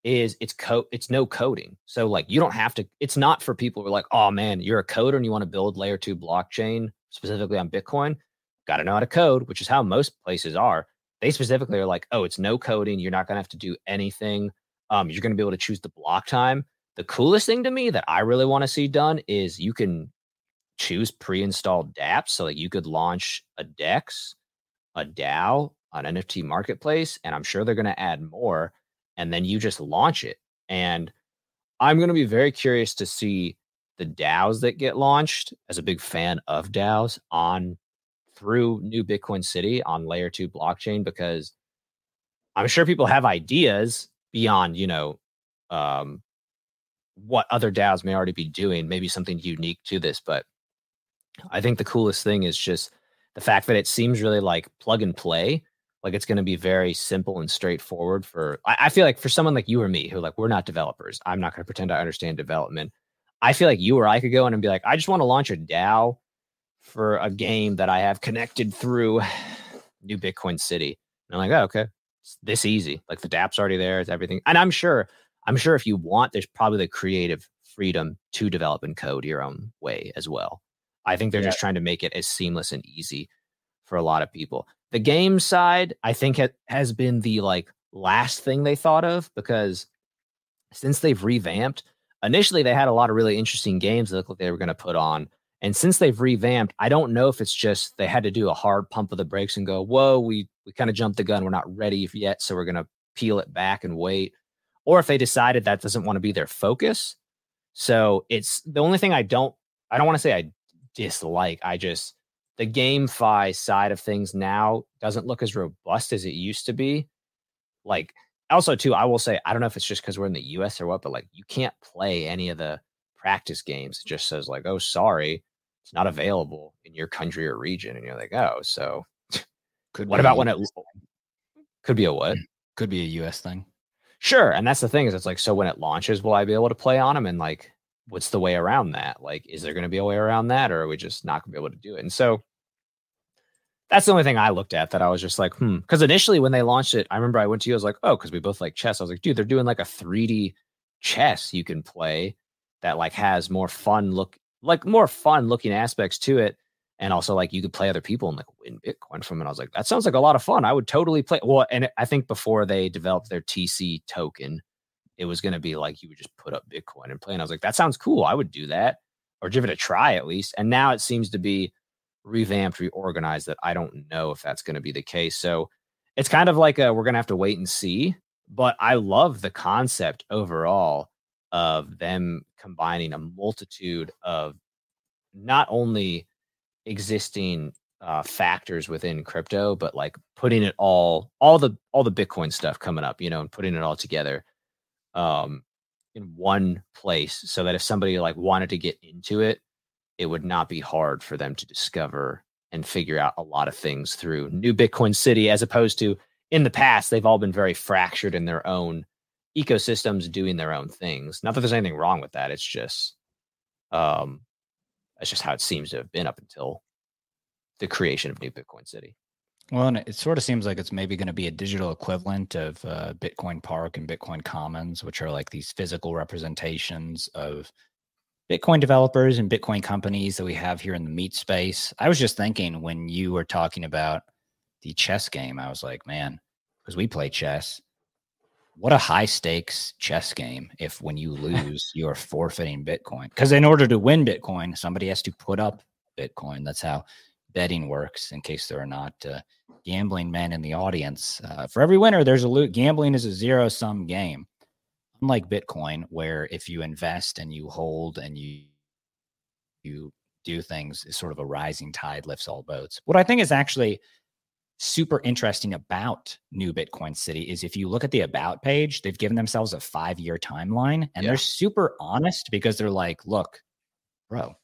is it's code it's no coding. So like you don't have to it's not for people who are like oh man you're a coder and you want to build layer 2 blockchain specifically on bitcoin got to know how to code which is how most places are they specifically are like, oh, it's no coding. You're not going to have to do anything. Um, you're going to be able to choose the block time. The coolest thing to me that I really want to see done is you can choose pre-installed dApps. So like you could launch a DEX, a DAO, an NFT marketplace, and I'm sure they're going to add more. And then you just launch it. And I'm going to be very curious to see the DAOs that get launched. As a big fan of DAOs on through New Bitcoin City on layer two blockchain because I'm sure people have ideas beyond, you know, um, what other DAOs may already be doing, maybe something unique to this. But I think the coolest thing is just the fact that it seems really like plug and play. Like it's going to be very simple and straightforward for, I, I feel like for someone like you or me, who like, we're not developers, I'm not going to pretend I understand development. I feel like you or I could go in and be like, I just want to launch a DAO for a game that I have connected through New Bitcoin City. And I'm like, oh, okay, it's this easy. Like the dApp's already there, it's everything. And I'm sure, I'm sure if you want, there's probably the creative freedom to develop and code your own way as well. I think they're Yeah. just trying to make it as seamless and easy for a lot of people. The game side, I think, ha- has been the like last thing they thought of because since they've revamped, initially they had a lot of really interesting games that looked like they were going to put on. And since they've revamped, I don't know if it's just they had to do a hard pump of the brakes and go, whoa, we we kind of jumped the gun. We're not ready yet, so we're gonna peel it back and wait. Or if they decided that doesn't want to be their focus. So it's the only thing I don't I don't want to say I dislike. I just the GameFi side of things now doesn't look as robust as it used to be. Like also too, I will say I don't know if it's just because we're in the US or what, but like you can't play any of the practice games. It just says like, oh, sorry, it's not available in your country or region. And you're like, oh, so Could what about when it could be a what? could be a US thing. Sure. And that's the thing is it's like, so when it launches, will I be able to play on them? And like, what's the way around that? Like, is there going to be a way around that or are we just not going to be able to do it? And so that's the only thing I looked at that I was just like, hmm. Because initially when they launched it, I remember I went to you, I was like, oh, because we both like chess. I was like, dude, they're doing like a 3D chess you can play that like has more fun look, like more fun looking aspects to it. And also like you could play other people and like win Bitcoin from it. I was like, that sounds like a lot of fun. I would totally play. Well, and I think before they developed their TC token, it was going to be like you would just put up Bitcoin and play. And I was like, that sounds cool. I would do that or give it a try at least. And now it seems to be revamped, reorganized that I don't know if that's going to be the case. So it's kind of like a, we're going to have to wait and see. But I love the concept overall of them combining a multitude of not only existing uh, factors within crypto, but like putting it all, all the all the Bitcoin stuff coming up, you know, and putting it all together um, in one place, so that if somebody like wanted to get into it, it would not be hard for them to discover and figure out a lot of things through New Bitcoin City, as opposed to in the past, they've all been very fractured in their own ecosystems doing their own things. Not that there's anything wrong with that. It's just, um, that's just how it seems to have been up until the creation of New Bitcoin City. Well, and it sort of seems like it's maybe going to be a digital equivalent of uh, Bitcoin Park and Bitcoin Commons, which are like these physical representations of Bitcoin developers and Bitcoin companies that we have here in the meat space. I was just thinking when you were talking about the chess game, I was like, man, because we play chess. What a high stakes chess game if when you lose, you're forfeiting Bitcoin. Because in order to win Bitcoin, somebody has to put up Bitcoin. That's how betting works, in case there are not uh, gambling men in the audience. Uh, for every winner, there's a loot. Gambling is a zero sum game unlike Bitcoin, where if you invest and you hold and you you do things, is sort of a rising tide lifts all boats. What I think is actually super interesting about New Bitcoin City is if you look at the about page, they've given themselves a five year timeline and yeah. they're super honest because they're like, look, bro,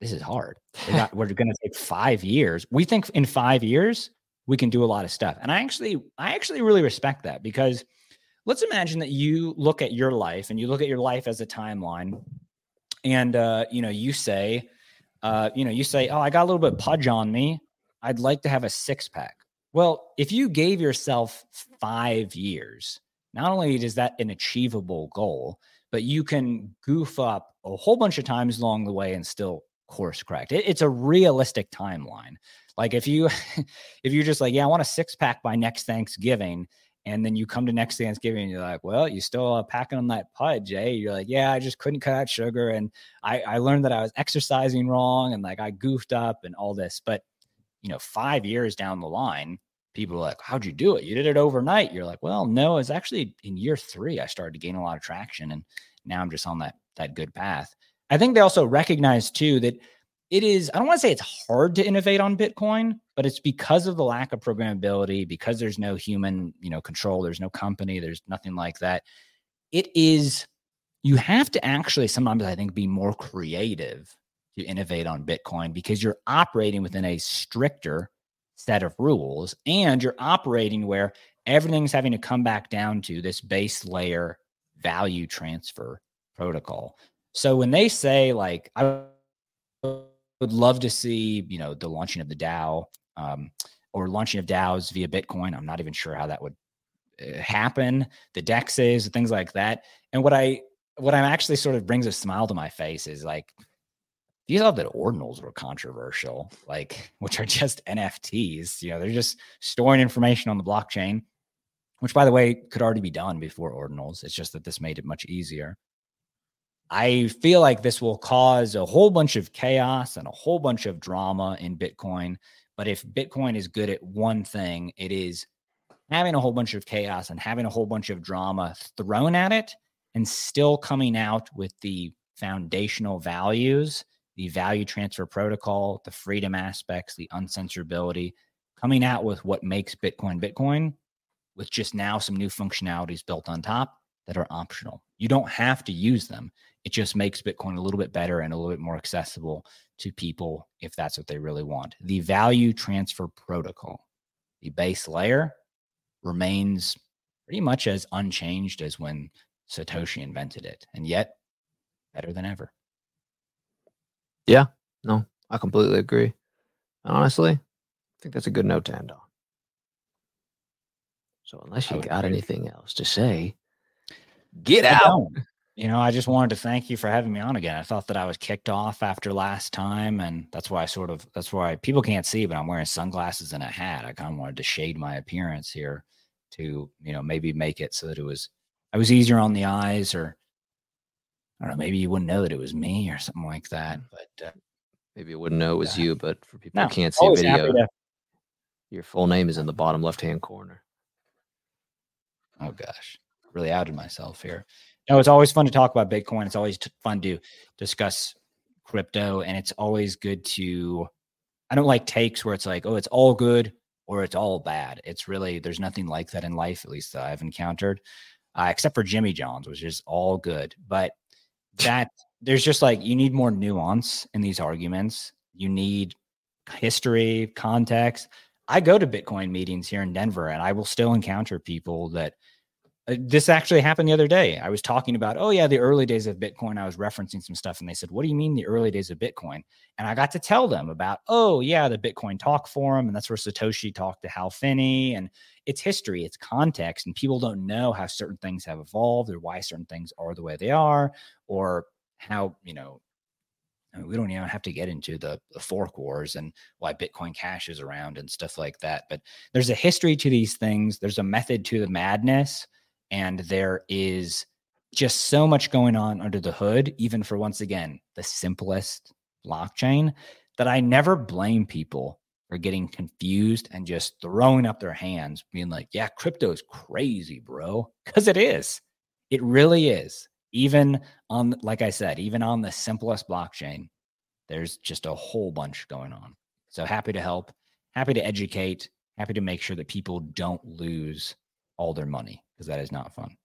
this is hard. Got, we're going to take five years. We think in five years we can do a lot of stuff, and I actually, I actually really respect that because let's imagine that you look at your life and you look at your life as a timeline and uh, you know you say uh, you know you say oh i got a little bit pudge on me i'd like to have a six pack well if you gave yourself five years not only is that an achievable goal but you can goof up a whole bunch of times along the way and still course correct it, it's a realistic timeline like if you if you're just like yeah i want a six pack by next thanksgiving and then you come to next Thanksgiving and you're like, well, you still uh, packing on that pudge, eh? You're like, yeah, I just couldn't cut out sugar. And I, I learned that I was exercising wrong and like I goofed up and all this. But, you know, five years down the line, people are like, how'd you do it? You did it overnight. You're like, well, no, it's actually in year three, I started to gain a lot of traction. And now I'm just on that, that good path. I think they also recognize too that it is, I don't want to say it's hard to innovate on Bitcoin, but it's because of the lack of programmability, because there's no human, you know, control, there's no company, there's nothing like that. It is, you have to actually sometimes, I think, be more creative to innovate on Bitcoin because you're operating within a stricter set of rules and you're operating where everything's having to come back down to this base layer value transfer protocol. So when they say, like, I would love to see, you know, the launching of the DAO um, or launching of DAOs via Bitcoin. I'm not even sure how that would uh, happen. The dexes, things like that. And what I what I'm actually sort of brings a smile to my face is like these that ordinals were controversial, like which are just NFTs. You know, they're just storing information on the blockchain, which by the way could already be done before ordinals. It's just that this made it much easier. I feel like this will cause a whole bunch of chaos and a whole bunch of drama in Bitcoin. But if Bitcoin is good at one thing, it is having a whole bunch of chaos and having a whole bunch of drama thrown at it and still coming out with the foundational values, the value transfer protocol, the freedom aspects, the uncensorability, coming out with what makes Bitcoin Bitcoin with just now some new functionalities built on top that are optional. You don't have to use them. It just makes Bitcoin a little bit better and a little bit more accessible to people if that's what they really want. The value transfer protocol, the base layer remains pretty much as unchanged as when Satoshi invented it, and yet better than ever. Yeah, no, I completely agree. Honestly, I think that's a good note to end on. So, unless you got agree. anything else to say, get out. You know, I just wanted to thank you for having me on again. I thought that I was kicked off after last time, and that's why I sort of that's why people can't see, but I'm wearing sunglasses and a hat. I kind of wanted to shade my appearance here to, you know, maybe make it so that it was I was easier on the eyes, or I don't know, maybe you wouldn't know that it was me or something like that. But uh, Maybe you wouldn't know it was Yeah. you, but for people No, who can't see a video, to- your full name is in the bottom left hand corner. Oh gosh, really outed myself here. No, it's always fun to talk about Bitcoin. It's always t- fun to discuss crypto, and it's always good to. I don't like takes where it's like, oh, it's all good or it's all bad. It's really there's nothing like that in life, at least that I've encountered, uh, except for Jimmy John's, which is all good. But that there's just like you need more nuance in these arguments. You need history, context. I go to Bitcoin meetings here in Denver, and I will still encounter people that Uh, this actually happened the other day. I was talking about, oh yeah, the early days of Bitcoin. I was referencing some stuff, and they said, "What do you mean the early days of Bitcoin?" And I got to tell them about, oh yeah, the Bitcoin Talk Forum, and that's where Satoshi talked to Hal Finney, and it's history, it's context, and people don't know how certain things have evolved or why certain things are the way they are, or how you know. I mean, we don't even have to get into the, the fork wars and why Bitcoin Cash is around and stuff like that. But there's a history to these things. There's a method to the madness and there is just so much going on under the hood even for once again the simplest blockchain that i never blame people for getting confused and just throwing up their hands being like yeah crypto is crazy bro because it is. It really is. Even on like i said even on the simplest blockchain there's just a whole bunch going on. So happy to help happy to educate happy to make sure that people don't lose all their money because that is not fun.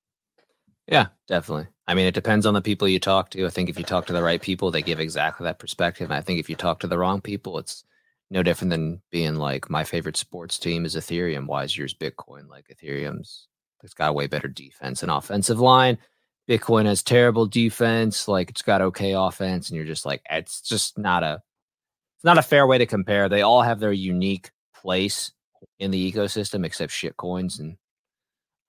Yeah, definitely. I mean, it depends on the people you talk to. I think if you talk to the right people, they give exactly that perspective. And I think if you talk to the wrong people, it's no different than being like, my favorite sports team is Ethereum. Why is yours Bitcoin? Like Ethereum's, it's got a way better defense and offensive line. Bitcoin has terrible defense. Like it's got okay offense, and you're just like, it's just not a, it's not a fair way to compare. They all have their unique place in the ecosystem, except shit coins and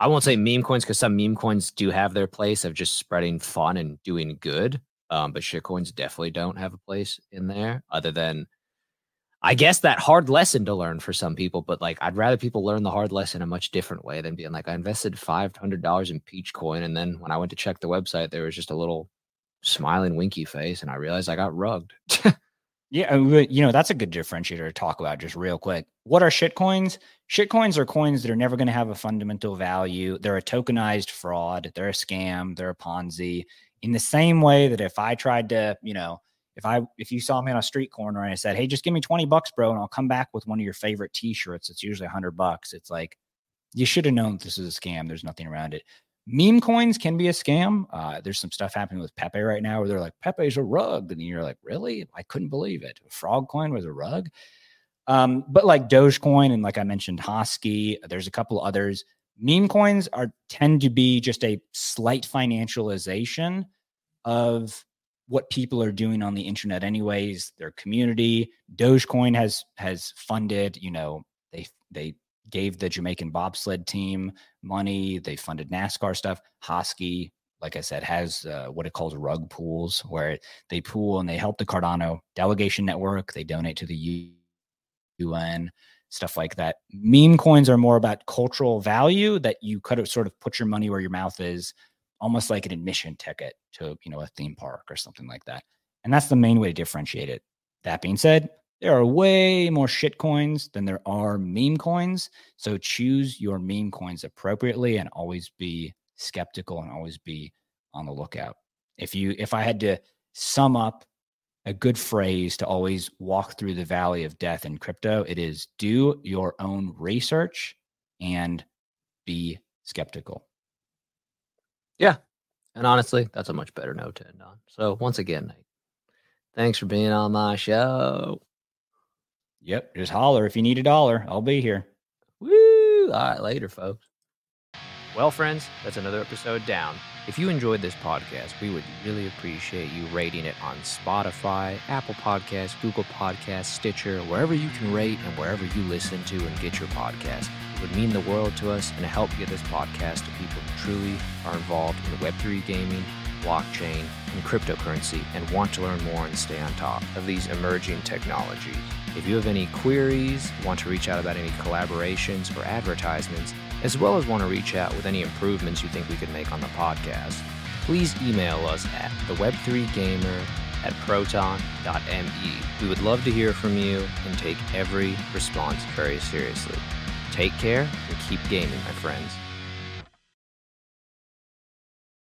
I won't say meme coins because some meme coins do have their place of just spreading fun and doing good. Um, but shit coins definitely don't have a place in there other than I guess that hard lesson to learn for some people, but like I'd rather people learn the hard lesson a much different way than being like I invested five hundred dollars in Peach Coin and then when I went to check the website there was just a little smiling winky face and I realized I got rugged. Yeah, uh, you know, that's a good differentiator to talk about just real quick. What are shit coins? Shit coins are coins that are never going to have a fundamental value. They're a tokenized fraud, they're a scam, they're a Ponzi. In the same way that if I tried to, you know, if I if you saw me on a street corner and I said, "Hey, just give me 20 bucks, bro, and I'll come back with one of your favorite t-shirts." It's usually 100 bucks. It's like you should have known this is a scam. There's nothing around it. Meme coins can be a scam. Uh, there's some stuff happening with Pepe right now where they're like, Pepe's a rug. And you're like, really? I couldn't believe it. Frog coin was a rug. Um, but like Dogecoin and like I mentioned, Hosky, there's a couple others. Meme coins are tend to be just a slight financialization of what people are doing on the internet anyways their community dogecoin has has funded you know they they gave the jamaican bobsled team money they funded nascar stuff. Hosky like i said has uh, what it calls rug pools where they pool and they help the cardano delegation network they donate to the un stuff like that. Meme coins are more about cultural value that you could have sort of put your money where your mouth is almost like an admission ticket to you know a theme park or something like that. And that's the main way to differentiate it. That being said there are way more shit coins than there are meme coins so choose your meme coins appropriately and always be skeptical and always be on the lookout if you if i had to sum up a good phrase to always walk through the valley of death in crypto it is do your own research and be skeptical Yeah. and honestly, that's a much better note to end on. So once again, thanks for being on my show. Yep. Just holler if you need a dollar. I'll be here. Woo! All right, later, folks. Well, friends, that's another episode down. If you enjoyed this podcast, we would really appreciate you rating it on Spotify, Apple Podcasts, Google Podcasts, Stitcher, wherever you can rate and wherever you listen to and get your podcast. It would mean the world to us and help get this podcast to people who truly are involved in Web3 gaming, blockchain, and cryptocurrency and want to learn more and stay on top of these emerging technologies. If you have any queries, want to reach out about any collaborations or advertisements, as well as want to reach out with any improvements you think we could make on the podcast, please email us at theweb3gamer at proton.me. We would love to hear from you and take every response very seriously. Take care and keep gaming, my friends.